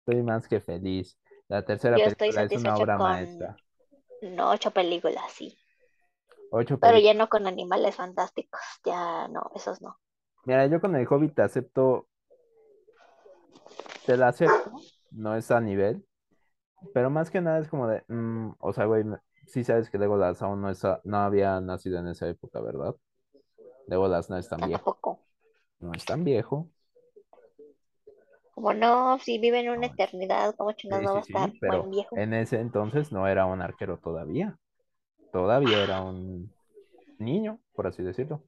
estoy más que feliz. La tercera Yo película es una obra con maestra. no, ocho películas, sí. Ocho Pero ya no con animales fantásticos, ya no, esos no. Mira, yo con el Hobbit te acepto, te la acepto, no es a nivel, pero más que nada es como de, mm, o sea, güey, sí sabes que Legolas aún no, está- no había nacido en esa época, ¿verdad? Legolas no es tan viejo, Tampoco. no es tan viejo. Como no, si vive en una eternidad, ¿cómo chingados sí, no va a estar sí, buen viejo? en ese entonces no era un arquero todavía, todavía era un niño, por así decirlo.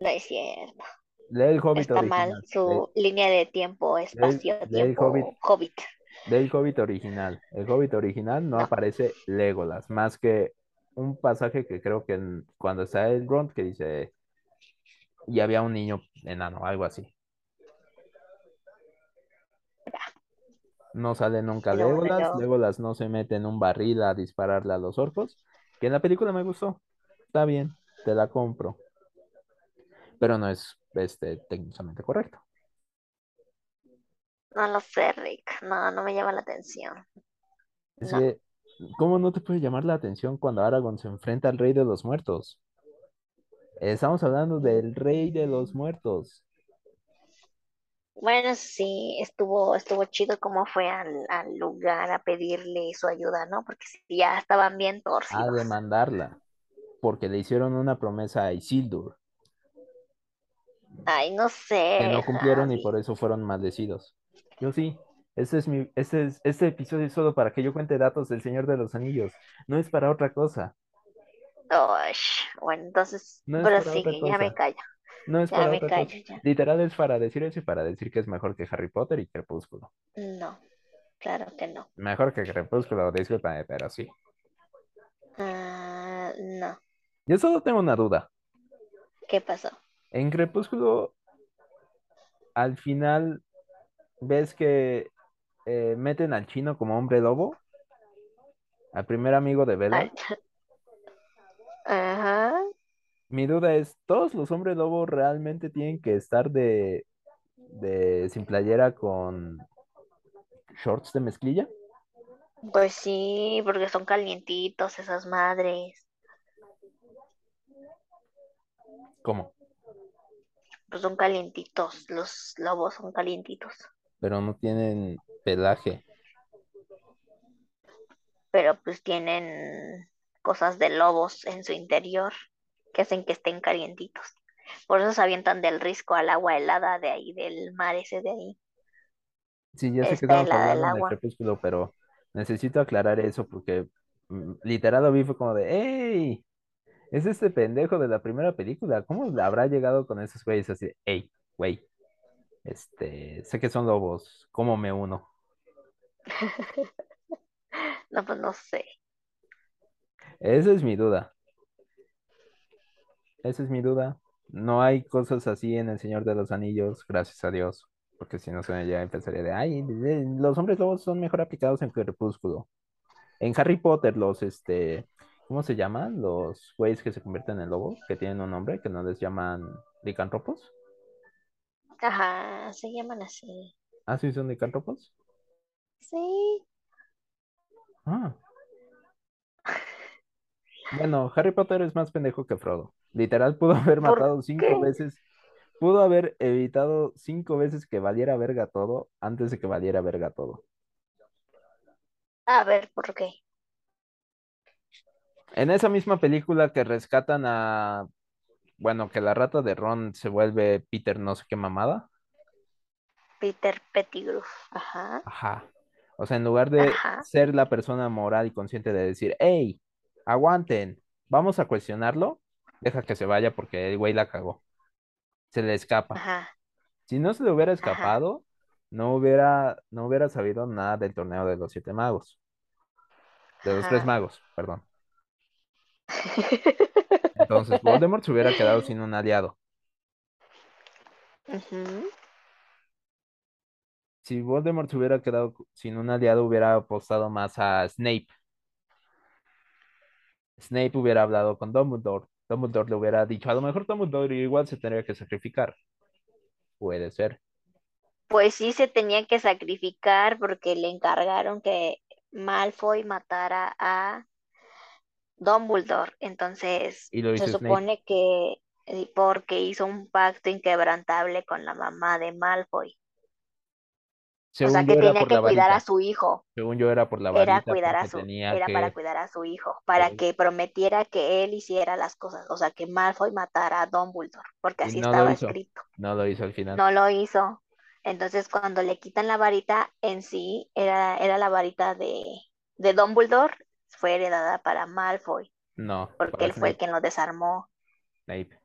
No es cierto. Lee el Hobbit Está mal lee, su línea de tiempo, lee- espacio, lee el Hobbit, tiempo, hobbit. lee el Hobbit original. El Hobbit original no No. aparece Legolas, más que un pasaje que creo que en- cuando está el Elrond que dice, y había un niño enano, algo así. No sale nunca Legolas, Legolas no se mete en un barril a dispararle a los orcos, que en la película me gustó. Está bien, te la compro, pero no es este, técnicamente correcto. no lo sé, Rick. No, no me llama la atención. Es No. que, ¿cómo no te puede llamar la atención cuando Aragorn se enfrenta al Rey de los Muertos? Estamos hablando del Rey de los Muertos. Bueno, sí, estuvo, estuvo chido cómo fue al, al lugar a pedirle su ayuda, ¿no? Porque sí, ya estaban bien a torcidos. demandarla, porque le hicieron una promesa a Isildur, Ay, no que sé, no cumplieron y por eso fueron maldecidos. Yo sí, este es mi, este es, este episodio es solo para que yo cuente datos del Señor de los Anillos, no es para otra cosa, Ush, Bueno, entonces, no pero sigue, ya me callo, no es ya para me otra cosa. callo, ya. Literal es para decir eso y para decir que es mejor que Harry Potter y Crepúsculo. No, claro que no. Mejor que Crepúsculo, discúlpame, pero sí. Ah, no. Yo solo tengo una duda. ¿Qué pasó? En Crepúsculo, al final, ves que eh, meten al chino como hombre lobo, al primer amigo de Bella. Ajá. Mi duda es, ¿todos los hombres lobo realmente tienen que estar de, de sin playera con shorts de mezclilla? Pues sí, porque son calientitos esas madres. ¿Cómo? Pues son calientitos, los lobos son calientitos. Pero no tienen pelaje. Pero pues tienen cosas de lobos en su interior que hacen que estén calientitos. Por eso se avientan del risco al agua helada de ahí, del mar ese de ahí. Sí, ya sé que estamos hablando de agua. Crepúsculo, pero necesito aclarar eso porque mm, literal lo vi fue como de, ¡Ey! Es este pendejo de la primera película. ¿Cómo habrá llegado con esos güeyes así? de, ¡Ey, güey! Este, sé que son lobos. ¿Cómo me uno? No, pues no sé. Esa es mi duda. Esa es mi duda. No hay cosas así en El Señor de los Anillos, gracias a Dios. Porque si no, se ya empezaría de, ay, de- los hombres lobos son mejor aplicados en Crepúsculo. En Harry Potter, los, este, ¿cómo se llaman? Los güeyes que se convierten en lobos, que tienen un nombre, que no les llaman licántropos. Ajá, se llaman así. Ah, sí, son licántropos. Sí. Ah. Bueno, Harry Potter es más pendejo que Frodo. Literal, pudo haber ¿Por matado cinco qué? veces. Pudo haber evitado cinco veces que valiera verga todo antes de que valiera verga todo. A ver, ¿por qué? En esa misma película que rescatan a. Bueno, que la rata de Ron se vuelve Peter no sé qué mamada. Peter Pettigrew. Ajá. Ajá. O sea, en lugar de Ajá. ser la persona moral y consciente de decir, hey, aguanten, vamos a cuestionarlo, deja que se vaya porque el güey la cagó. Se le escapa. Ajá. Si no se le hubiera Ajá. escapado, no hubiera, no hubiera sabido nada del torneo de los siete magos. De los tres magos, perdón. Entonces, Voldemort se hubiera quedado sin un aliado. Si Voldemort se hubiera quedado sin un aliado, hubiera apostado más a Snape. Snape hubiera hablado con Dumbledore. Dumbledore le hubiera dicho, a lo mejor Dumbledore igual se tendría que sacrificar. Puede ser. Pues sí se tenía que sacrificar porque le encargaron que Malfoy matara a Dumbledore. Entonces, Y lo se Snape. supone que eh, porque hizo un pacto inquebrantable con la mamá de Malfoy. O sea, que era tenía que cuidar a su hijo. Según yo era por la Era varita cuidar a su, tenía era para que... cuidar a su hijo, para que prometiera que él hiciera las cosas, o sea, que Malfoy matara a Dumbledore, porque así no lo estaba hizo. escrito. No lo hizo al final. No lo hizo. Entonces, cuando le quitan la varita, en sí era, era la varita de, de Dumbledore, fue heredada para Malfoy, No, porque para él fue el quien lo desarmó. Snape.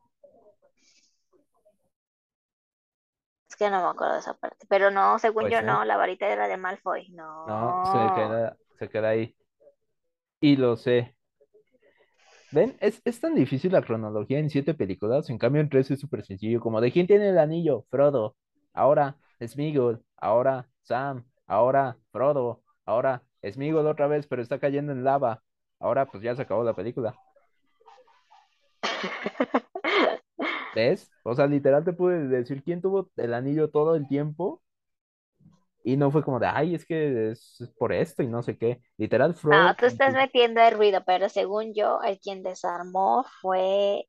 Que no me acuerdo de esa parte. Pero no, según Pues yo, no. no, la varita era de Malfoy. No, se No. queda, se queda ahí. Y lo sé. ¿Ven? Es, es tan difícil la cronología en siete películas. En cambio, en tres es súper sencillo. Como de quién tiene el anillo, Frodo. Ahora Sméagol. Ahora Sam. Ahora Frodo. Ahora Sméagol otra vez, pero está cayendo en lava. Ahora pues ya se acabó la película. ¿Ves? O sea, literal te pude decir quién tuvo el anillo todo el tiempo. Y no fue como de, ay, es que es por esto y no sé qué. Literal, Frodo. No, tú estás metiendo el ruido, pero según yo, el quien desarmó fue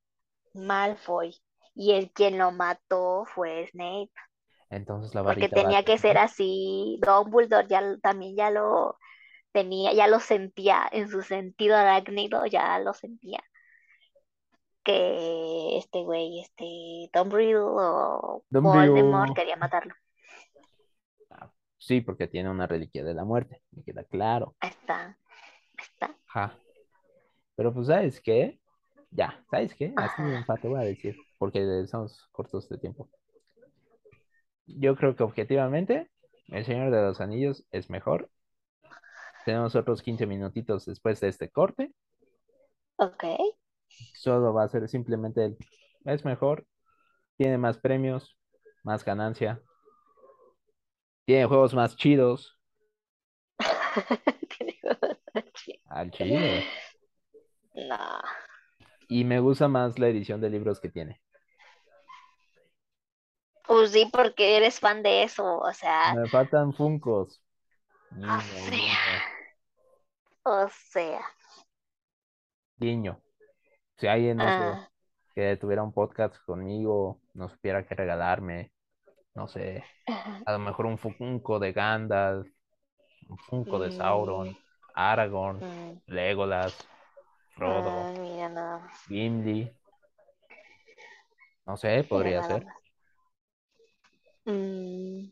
Malfoy. Y el quien lo mató fue Snape. Entonces la Porque va tenía que ser- así. Dumbledore ya también ya lo tenía, ya lo sentía en su sentido arácnido, ya lo sentía. Que este güey, este Tom Riddle o Tom Voldemort quería matarlo. Sí, porque tiene una reliquia de la muerte, me queda claro. Ahí está, ahí está. Pero pues, ¿sabes qué? Ya, ¿sabes qué? Así Ajá. en te voy a decir, porque estamos cortos de tiempo. Yo creo que objetivamente, El Señor de los Anillos es mejor. Tenemos otros 15 minutitos después de este corte. Ok. Solo va a ser simplemente el, es mejor, tiene más premios, más ganancia, tiene juegos más chidos Tiene al chile. No. Y me gusta más la edición de libros que tiene. Pues sí, porque eres fan de eso, o sea, Me faltan Funcos. O sea, o sea, guiño. Si alguien, no sé, ah, que tuviera un podcast conmigo, no supiera qué regalarme, no sé, a lo mejor un Funko de Gandalf, un Funko de Sauron, mm, Aragorn, mm, Legolas, Frodo, ah, mira más, Gimli, no sé, podría ser. Mm,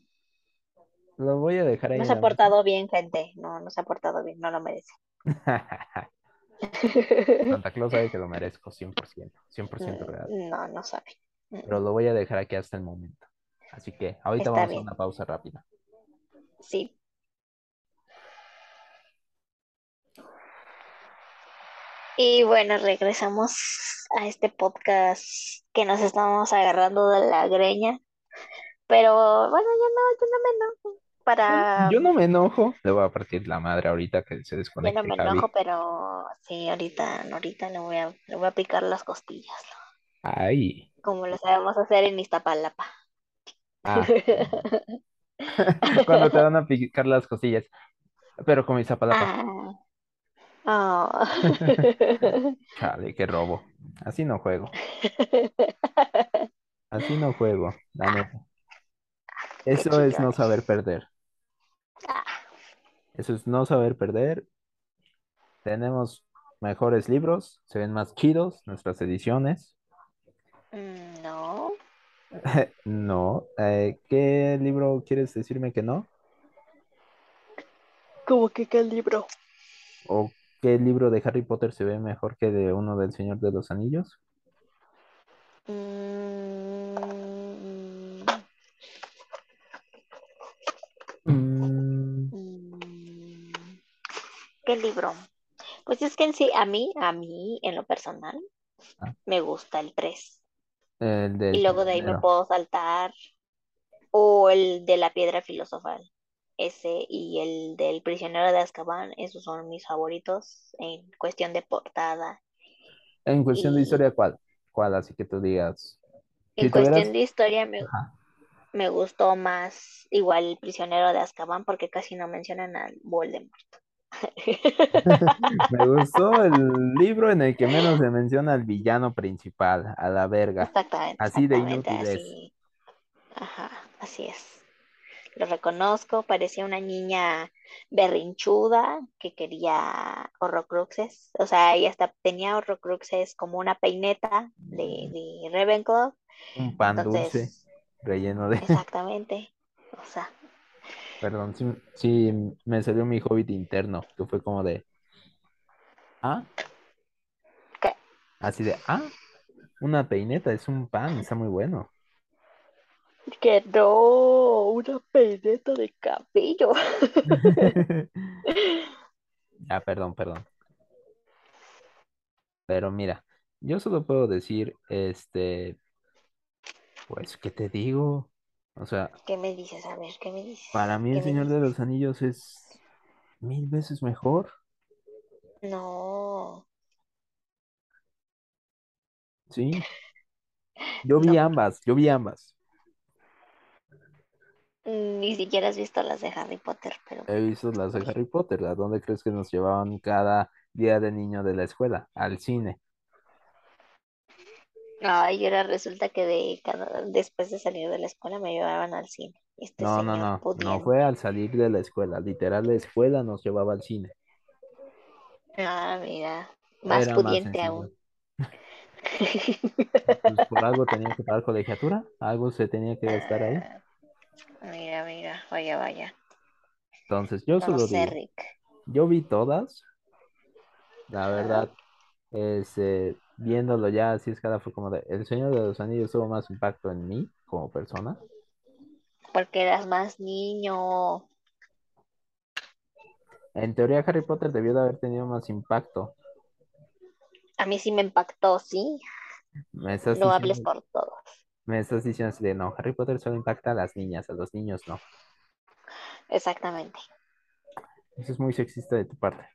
Lo voy a dejar ahí no en se ha portado bien, gente, no, no se ha portado bien, no lo merece. Santa Claus sabe que lo merezco, 100%, 100% real. No, no sabe. Pero lo voy a dejar aquí hasta el momento. Así que ahorita Está vamos a bien, una pausa rápida. sí. Y bueno, regresamos a este podcast que nos estamos agarrando de la greña. Pero bueno, yo no, yo no me enojo. Para, Yo no me enojo, le voy a partir la madre ahorita que se yo no desconecte me enojo, pero sí, ahorita, ahorita le voy a, le voy a picar las costillas, Ay, como lo sabemos hacer en Iztapalapa. ah, cuando te van a picar las costillas, pero con mi zapalapa. Ah, oh. Chale, qué robo. Así no juego, así no juego, la neta. Qué Eso es no saber perder. Ah, Eso es no saber perder. Tenemos mejores libros, se ven más chidos nuestras ediciones. mm, no, No, eh, ¿qué libro quieres decirme que no? como que qué libro. ¿O qué libro de Harry Potter se ve mejor que de uno del Señor de los Anillos? Mm, ¿qué libro? Pues es que en sí, a mí, a mí, en lo personal, ah, me gusta el 3. el Y luego de ahí me puedo saltar. O el de la piedra filosofal. Ese y el del prisionero de Azkaban, esos son mis favoritos en cuestión de portada. En cuestión de historia, ¿cuál? ¿Cuál? Así que tú digas. en Si cuestión tuvieras. de historia me, Ajá. me gustó más igual el prisionero de Azkaban porque casi no mencionan al Voldemort. Me gustó el libro en el que menos se menciona al villano principal, a la verga. Exactamente, Así de exactamente, inútil es. así. Ajá, así es. Lo reconozco, parecía una niña berrinchuda que quería horrocruxes. O sea, ella hasta tenía horrocruxes como una peineta de, de Ravenclaw. Un pan dulce relleno de. exactamente. O sea, Perdón, sí, sí me salió mi hobbit interno, que fue como de. ¿Ah? ¿qué? Así de. ¿Ah? Una peineta, es un pan, está muy bueno. Que no, una peineta de cabello. Ah, perdón, perdón. Pero mira, yo solo puedo decir, este, pues, ¿qué te digo? O sea, ¿Qué me dices? A ver, ¿qué me dices? para mí ¿Qué El Señor de los Anillos es mil veces mejor. No, Sí, yo vi no. ambas, yo vi ambas. Ni siquiera has visto las de Harry Potter, pero He visto las de Harry Potter, ¿a dónde crees que nos llevaban cada día de niño de la escuela? Al cine. Ay, ahora resulta que de cada, después de salir de la escuela me llevaban al cine. Este No, no, no, no fue al salir de la escuela, literal la escuela nos llevaba al cine. Ah, mira, más Era pudiente aún. Pues por algo tenía que pagar colegiatura, algo se tenía que gastar ahí. Ah, Mira, mira, vaya, vaya. Entonces, yo No solo sé, digo, Rick. yo vi todas, la verdad, este, viéndolo ya así escala fue como de, El Señor de los Anillos tuvo más impacto en mí como persona. Porque eras más niño. En teoría, Harry Potter debió de haber tenido más impacto. A mí sí me impactó, sí. Me estás No hables por todos. me estás diciendo así de, no, Harry Potter solo impacta a las niñas, a los niños no. Exactamente. Eso es muy sexista de tu parte.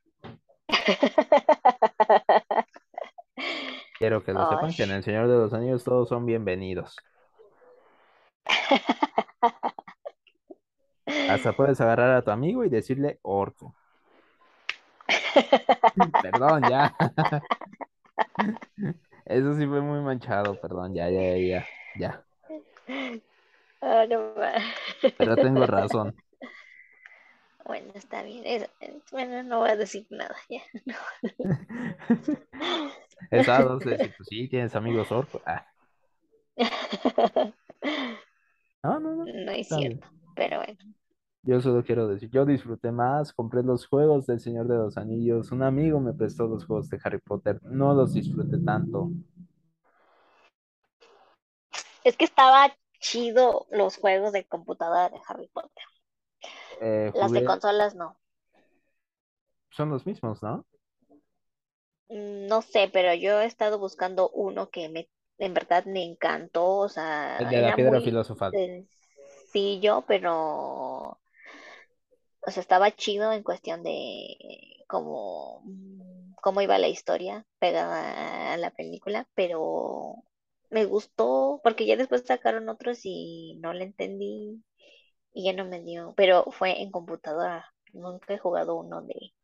Quiero que lo Ay, sepan, que en El Señor de los Anillos todos son bienvenidos. Hasta puedes agarrar a tu amigo y decirle orco. Perdón, ya. Eso sí fue muy manchado, perdón, ya, ya, ya, ya. Ah, no Pero tengo razón. Bueno, está bien. Es- bueno, no voy a decir nada ya. Esa dos decir, pues sí, tienes amigos orco. Ah, no, no, no. No es cierto, pero bueno. Yo solo quiero decir, yo disfruté más, compré los juegos del Señor de los Anillos, un amigo me prestó los juegos de Harry Potter, no los disfruté tanto. Es que estaba chido los juegos de computadora de Harry Potter. Eh, Las de consolas no. son los mismos, ¿no? Mm, No sé, pero yo he estado buscando uno que me, en verdad me encantó, o El sea, de la piedra muy filosofal. sencillo, pero, o sea, estaba chido en cuestión de cómo, mm, cómo iba la historia pegada a la película, pero me gustó, porque ya después sacaron otros y no le entendí y ya no me dio, pero fue en computadora, nunca he jugado uno de,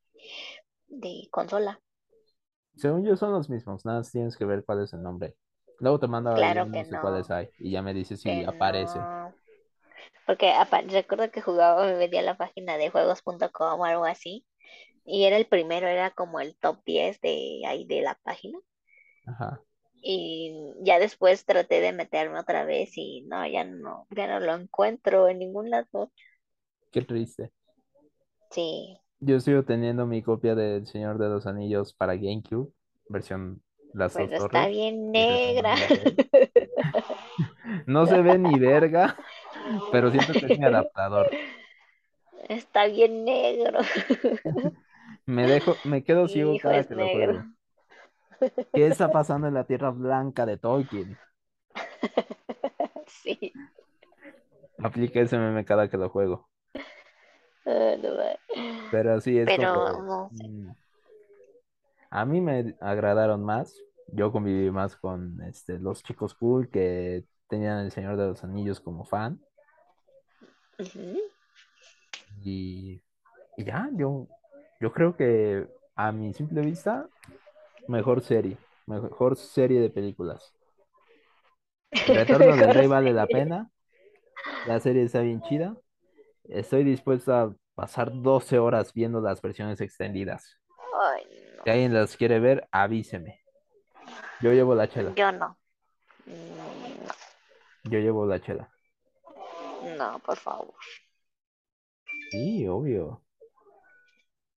de consola, Según yo son los mismos, nada más tienes que ver cuál es el nombre. Luego te mando claro unos de cuáles hay y ya me dices si que aparece. no, porque apa- recuerdo que jugaba, me metía a la página de juegos.com o algo así, y era el primero, era como el top 10 de ahí de la página, Ajá, y ya después traté de meterme otra vez y no, ya no, ya no lo encuentro en ningún lado. qué triste. Sí, Yo sigo teniendo mi copia del Señor de los Anillos para GameCube, versión Las Dos pero está Torres, bien negra. No se ve ni verga, pero siento que es mi adaptador. Está bien negro. Me dejo, me quedo ciego Hijo, cada es que lo juego. ¿Qué está pasando en la Tierra Blanca de Tolkien? Sí. Aplica ese meme cada que lo juego. Ah. Pero sí, es Pero como... no sé. mm, A mí me agradaron más. Yo conviví más con este, los chicos cool que tenían el Señor de los Anillos como fan. Y, y ya, yo, yo creo que a mi simple vista, mejor serie. Mejor serie de películas. El Retorno del Rey vale la pena. La serie está bien chida. Estoy dispuesto a pasar 12 horas viendo las versiones extendidas. Ay, Si alguien las quiere ver, avíseme. Yo llevo la chela. Yo no. Yo llevo la chela. No, por favor. Sí, obvio.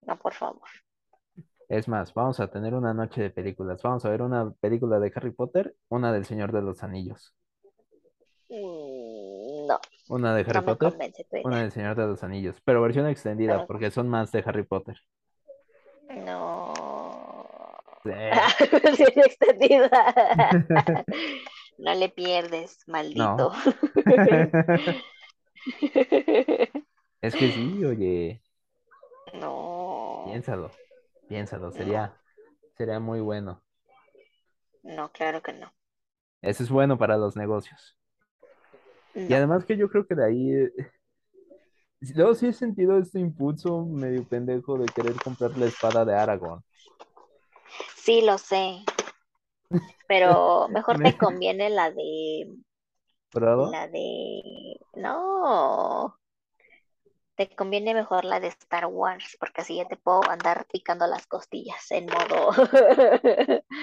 No, por favor. Es más, vamos a tener una noche de películas. Vamos a ver una película de Harry Potter, una del Señor de los Anillos. Mm, Una de Harry no Potter, una del Señor de los Anillos. Pero versión extendida, porque son más de Harry Potter. No. Sí. Versión extendida. No le pierdes, maldito. No. Es que sí, oye, No, piénsalo. Piénsalo, sería, sería muy bueno. no, claro que no. Eso es bueno para los negocios. Y además que yo creo que de ahí, luego sí he sentido este impulso medio pendejo de querer comprar la espada de Aragorn. sí lo sé, pero mejor Me- te conviene la de, la de, no, te conviene mejor la de Star Wars, porque así ya te puedo andar picando las costillas en modo,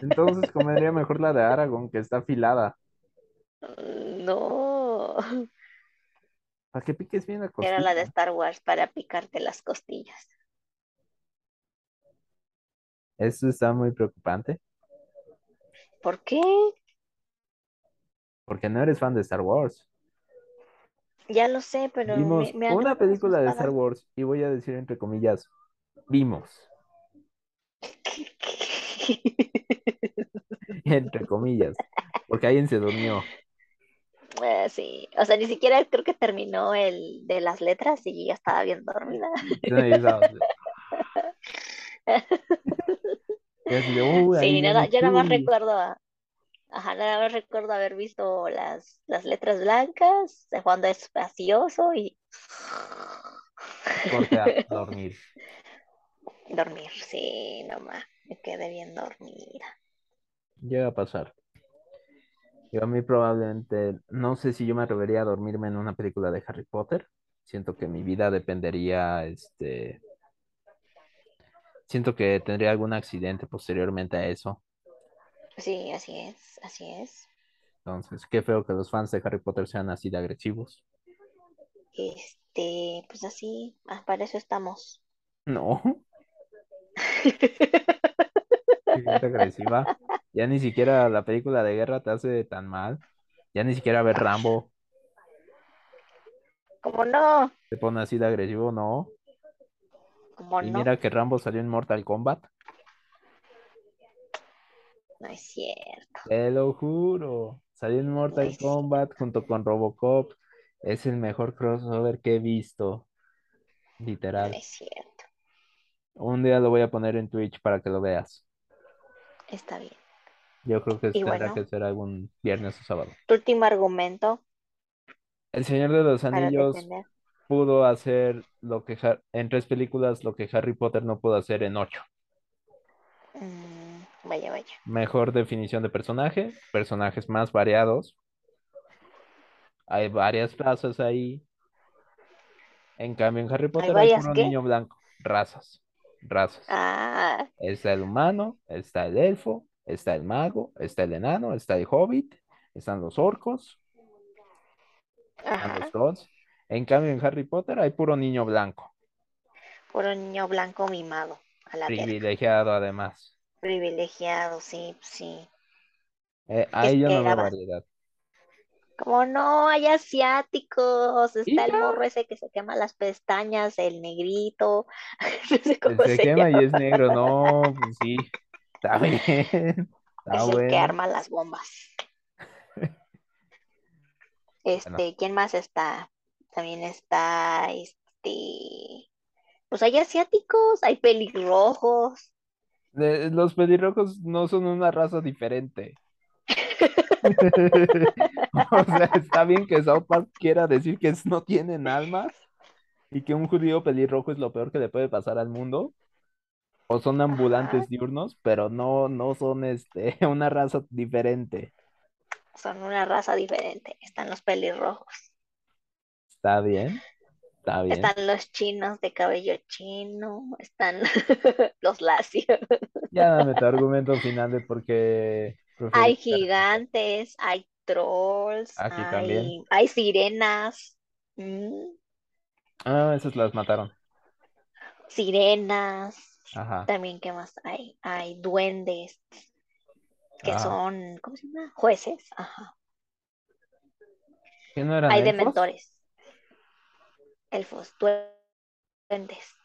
Entonces convendría mejor la de Aragorn, que está afilada. No, Para que piques bien la era la de costilla. Star Wars para picarte las costillas. Eso está muy preocupante, ¿Por qué? porque no eres fan de Star Wars. Ya lo sé, pero me, Vimos me una agrada su película de Star. Wars, y voy a decir entre comillas, vimos, entre comillas, porque alguien se durmió. Eh, sí, o sea, ni siquiera creo que terminó el de las letras y ya estaba bien dormida. Y estaba así y así de, "Uy, ahí Sí, nada, yo nada más Chewie". recuerdo, a- ajá, nada más recuerdo haber visto las, las letras blancas, de fondo espacioso y a dormir. dormir, sí, nomás, me quedé bien dormida. Llega a pasar. Yo a mí probablemente, no sé si yo me atrevería a dormirme en una película de Harry Potter. Siento que mi vida dependería, este, siento que tendría algún accidente posteriormente a eso. Sí, así es, así es. Entonces, qué feo que los fans de Harry Potter sean así de agresivos. Este, pues así, ah, para eso estamos. No, agresiva. Ya ni siquiera la película de guerra te hace tan mal. Ya ni siquiera ver Rambo ¿Cómo no? te pone así de agresivo, no. ¿Cómo Y no? mira que Rambo salió en Mortal Kombat. No es cierto. Te lo juro. Salió en No Mortal Kombat junto con Robocop. Es el mejor crossover que he visto. no Literal. es cierto. Un día lo voy a poner en Twitch para que lo veas. Está bien. Yo creo que tendrá bueno. que ser algún viernes o sábado. Tu último argumento El Señor de los Anillos pudo hacer lo que Har- en tres películas lo que Harry Potter no pudo hacer en ocho. Mm, vaya, vaya. Mejor definición de personaje, personajes más variados. Hay varias razas ahí. En cambio, en Harry Potter hay varias puro qué? niño blanco. Razas. Razas. Ah, Está el humano, está el elfo, está el mago, está el enano, está el hobbit, están los orcos, están los trolls. En cambio, en Harry Potter hay puro niño blanco. Puro niño blanco mimado. A la verga. Privilegiado además. Privilegiado, sí, sí. Eh, ahí yo no veo variedad. Como no, hay asiáticos. Y Está el morro ese que se quema las pestañas, el negrito. No sé cómo se se quema y llama. es negro. No, pues sí. Está bien. Está Es el que arma las bombas. Este, ¿quién más está? También está, este, pues hay asiáticos, hay pelirrojos. De- los pelirrojos no son una raza diferente. O sea, está bien que South Park quiera decir que no tienen alma y que un judío pelirrojo es lo peor que le puede pasar al mundo. O son ambulantes Ajá. diurnos, pero no, no son este, una raza diferente. Son una raza diferente. Están los pelirrojos. Está bien, está bien. Están los chinos de cabello chino. Están los lacios. Ya dame tu argumento final de por qué Hay estar- gigantes, hay trolls, Aquí hay, también. hay sirenas. Mm, Ah, esas las mataron. sirenas. Ajá. También, ¿qué más hay? Hay duendes que son, ¿cómo se llama? Jueces. Ajá. ¿Qué no eran Hay elfos? dementores. Elfos, duendes.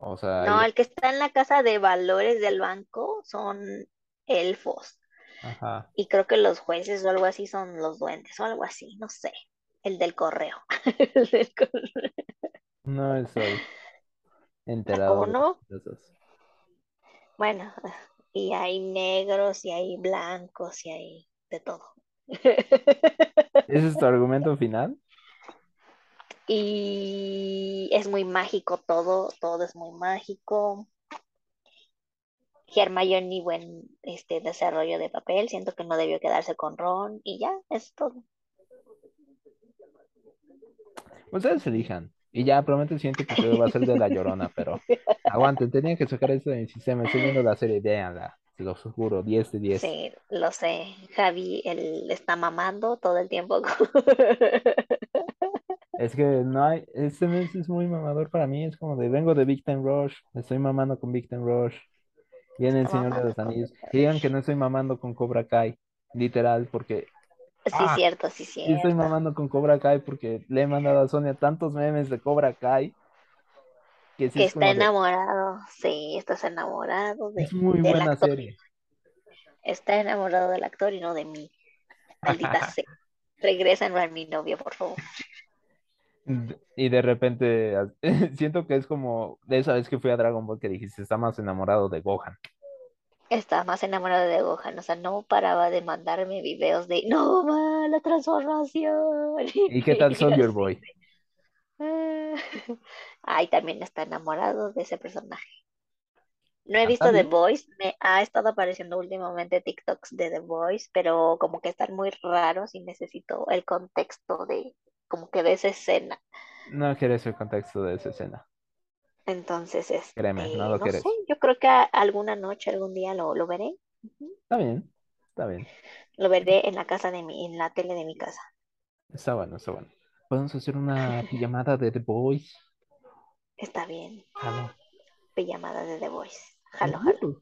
O sea, No, el que está en la casa de valores del banco son elfos. ajá. Y creo que los jueces o algo así son los duendes o algo así, no sé. El del correo. El del correo. No estoy enterado. Bueno, y hay negros y hay blancos y hay de todo. ¿Ese es tu argumento final? Y es muy mágico todo, todo es muy mágico. Hermione, buen este desarrollo de papel, siento que no debió quedarse con Ron y ya, es todo. Ustedes elijan. Y ya, prometo el siguiente episodio va a ser de La Llorona, pero aguanten, tenía que sacar esto de mi sistema. Estoy viendo la serie, véanla, se los juro, 10 de 10. Sí, lo sé. Javi, él está mamando todo el tiempo. Es que no hay, este mes es muy mamador para mí, es como de vengo de Big Time Rush, estoy mamando con Big Time Rush, viene el Señor de los Anillos, digan que no estoy mamando con Cobra Kai, literal, porque Sí, Ah, cierto, sí, sí estoy cierto. mamando con Cobra Kai porque le he mandado a Sonia tantos memes de Cobra Kai que sí Que es está de, enamorado. Sí, estás enamorado de, es muy buena serie. Está enamorado del actor y no de mí. Maldita sea. Regresen a mi novio, por favor. Y de repente siento que es como de esa vez que fui a Dragon Ball que dijiste, está más enamorado de Gohan. Estaba más enamorado de Gohan, o sea, no paraba de mandarme videos de no, ma, la transformación. ¿Y qué tal Y Soldier Boy? Ay, también está enamorado de ese personaje. No he Ah, visto The. Voice, me ha estado apareciendo últimamente TikToks de The Voice, pero como que están muy raros y necesito el contexto de como que de esa escena. No quieres el contexto de esa escena. Entonces, este, Créeme, no lo no sé, yo creo que alguna noche, algún día lo, lo veré. Ujú. Está bien, está bien. Lo veré en la casa de mi, en la tele de mi casa. Está bueno, está bueno. Podemos hacer una pijamada de The Boys. Está bien. Jalo. Pijamada de The Voice. Jalo, jalo. Uh,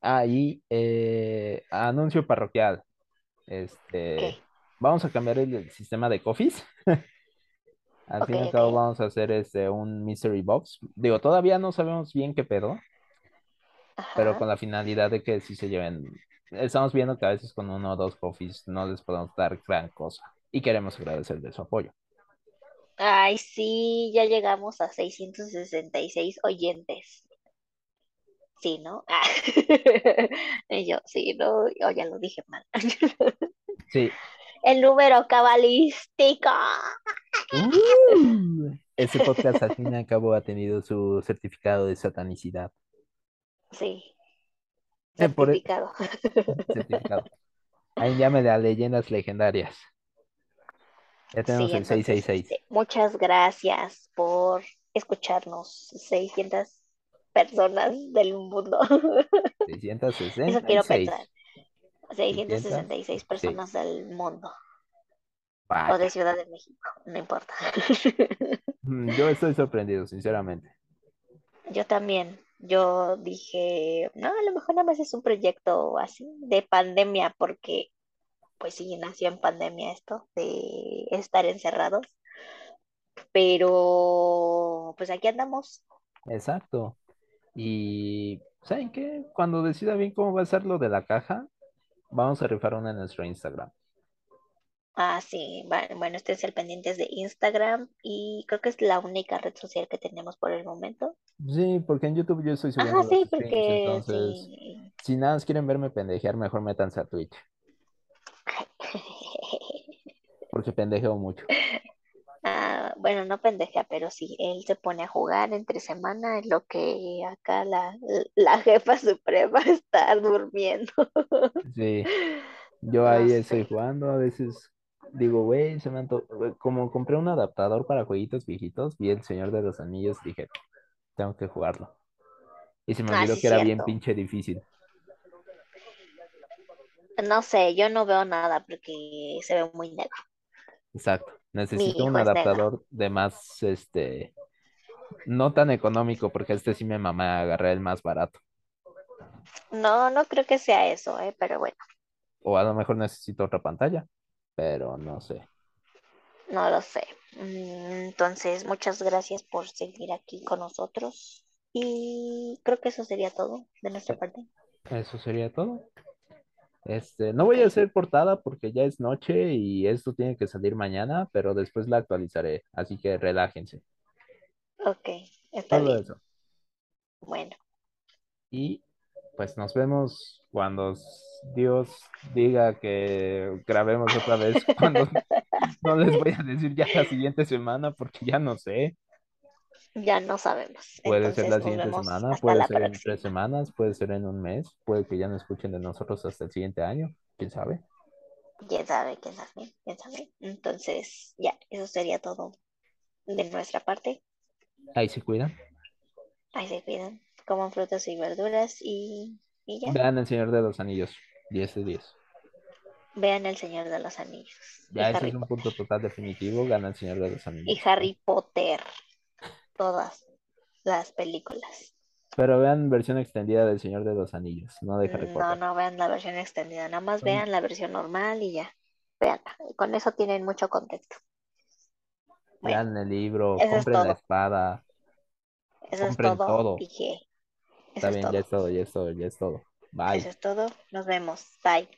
Ah, y eh, anuncio parroquial. ¿Qué? Este, vamos a cambiar el, el sistema de coffees. Al fin y al cabo vamos a hacer este un mystery box. Digo, todavía no sabemos bien qué pedo, pero con la finalidad de que si se lleven. Estamos viendo que a veces con uno o dos coffees no les podemos dar gran cosa. Y queremos agradecer de su apoyo. Ay, sí, ya llegamos a 666 oyentes. Sí, ¿no? Ah. Y yo, sí, ¿no? O ya lo dije mal. Sí. El número cabalístico. Uh, ese podcast al fin y al cabo ha tenido su certificado de satanicidad. Sí, Eh, por el certificado. certificado. Ahí llame a leyendas legendarias. Ya tenemos Sí, el entonces, 666. este, muchas gracias por escucharnos, 600 personas del mundo. Eso quiero pensar. 666. 600. 666 Sí. personas del mundo o de. Ciudad de México, no importa. Mm, Yo estoy sorprendido, sinceramente. Yo también, yo dije, no, a lo mejor nada más es un proyecto así de pandemia, porque pues sí, nació en pandemia esto de estar encerrados, pero pues aquí andamos. Exacto. Y ¿saben qué? Cuando decida bien cómo va a ser lo de la caja, vamos a rifar una en nuestro Instagram. Ah, sí, bueno, esténse al pendientes de Instagram y creo que es la única red social que tenemos por el momento. Sí, porque en YouTube yo estoy subiendo los sí, porque entonces, sí. si nada más quieren verme pendejear, mejor métanse a Twitch, porque pendejeo mucho. Bueno, no pendeja, pero sí, él se pone a jugar entre semana en lo que acá la, la jefa suprema está durmiendo. Sí, yo No ahí estoy jugando, a veces digo, güey, se me anto- Como compré un adaptador para jueguitos viejitos, vi El Señor de los Anillos, dije, tengo que jugarlo. Y se me Ah, olvidó sí, que era bien pinche difícil. No sé, yo no veo nada porque se ve muy negro. Exacto. Necesito un hijo es negro. adaptador de más, este, no tan económico, porque este sí me mamá agarré el más barato. No, no creo que sea eso, eh, pero bueno, O a lo mejor necesito otra pantalla, pero no sé. no lo sé. Mm, Entonces, muchas gracias por seguir aquí con nosotros y creo que eso sería todo de nuestra Eh, parte. Eso sería todo. Este, no voy a hacer portada porque ya es noche y esto tiene que salir mañana, pero después la actualizaré, así que relájense. ok, está bien. eso. Bueno, Y pues nos vemos cuando Dios diga que grabemos otra vez, cuando no les voy a decir ya la siguiente semana porque ya no sé. Ya no sabemos. Puede ser la siguiente semana, puede ser en tres semanas, puede ser en un mes, puede que ya no escuchen de nosotros hasta el siguiente año, quién sabe. Quién sabe, quién sabe, quién sabe. Entonces, ya, eso sería todo de nuestra parte. Ahí se cuidan. Ahí se cuidan. Coman frutas y verduras y, y ya. Vean El Señor de los Anillos, 10 de 10. Vean El Señor de los Anillos y Ya ese es un Potter. punto total definitivo, gana El Señor de los Y Anillos. Harry Potter. Todas las películas. Pero vean versión extendida del Señor de los Anillos, no de Harry No, Potter. no vean la versión extendida, nada más vean la versión normal y ya. Vean, con eso tienen mucho contexto. Bueno, Vean el libro, compren la espada, Eso es todo, todo. dije. Eso Está es bien, ya todo. es todo, ya es todo, ya es todo. Bye. Eso es todo. Nos vemos. Bye.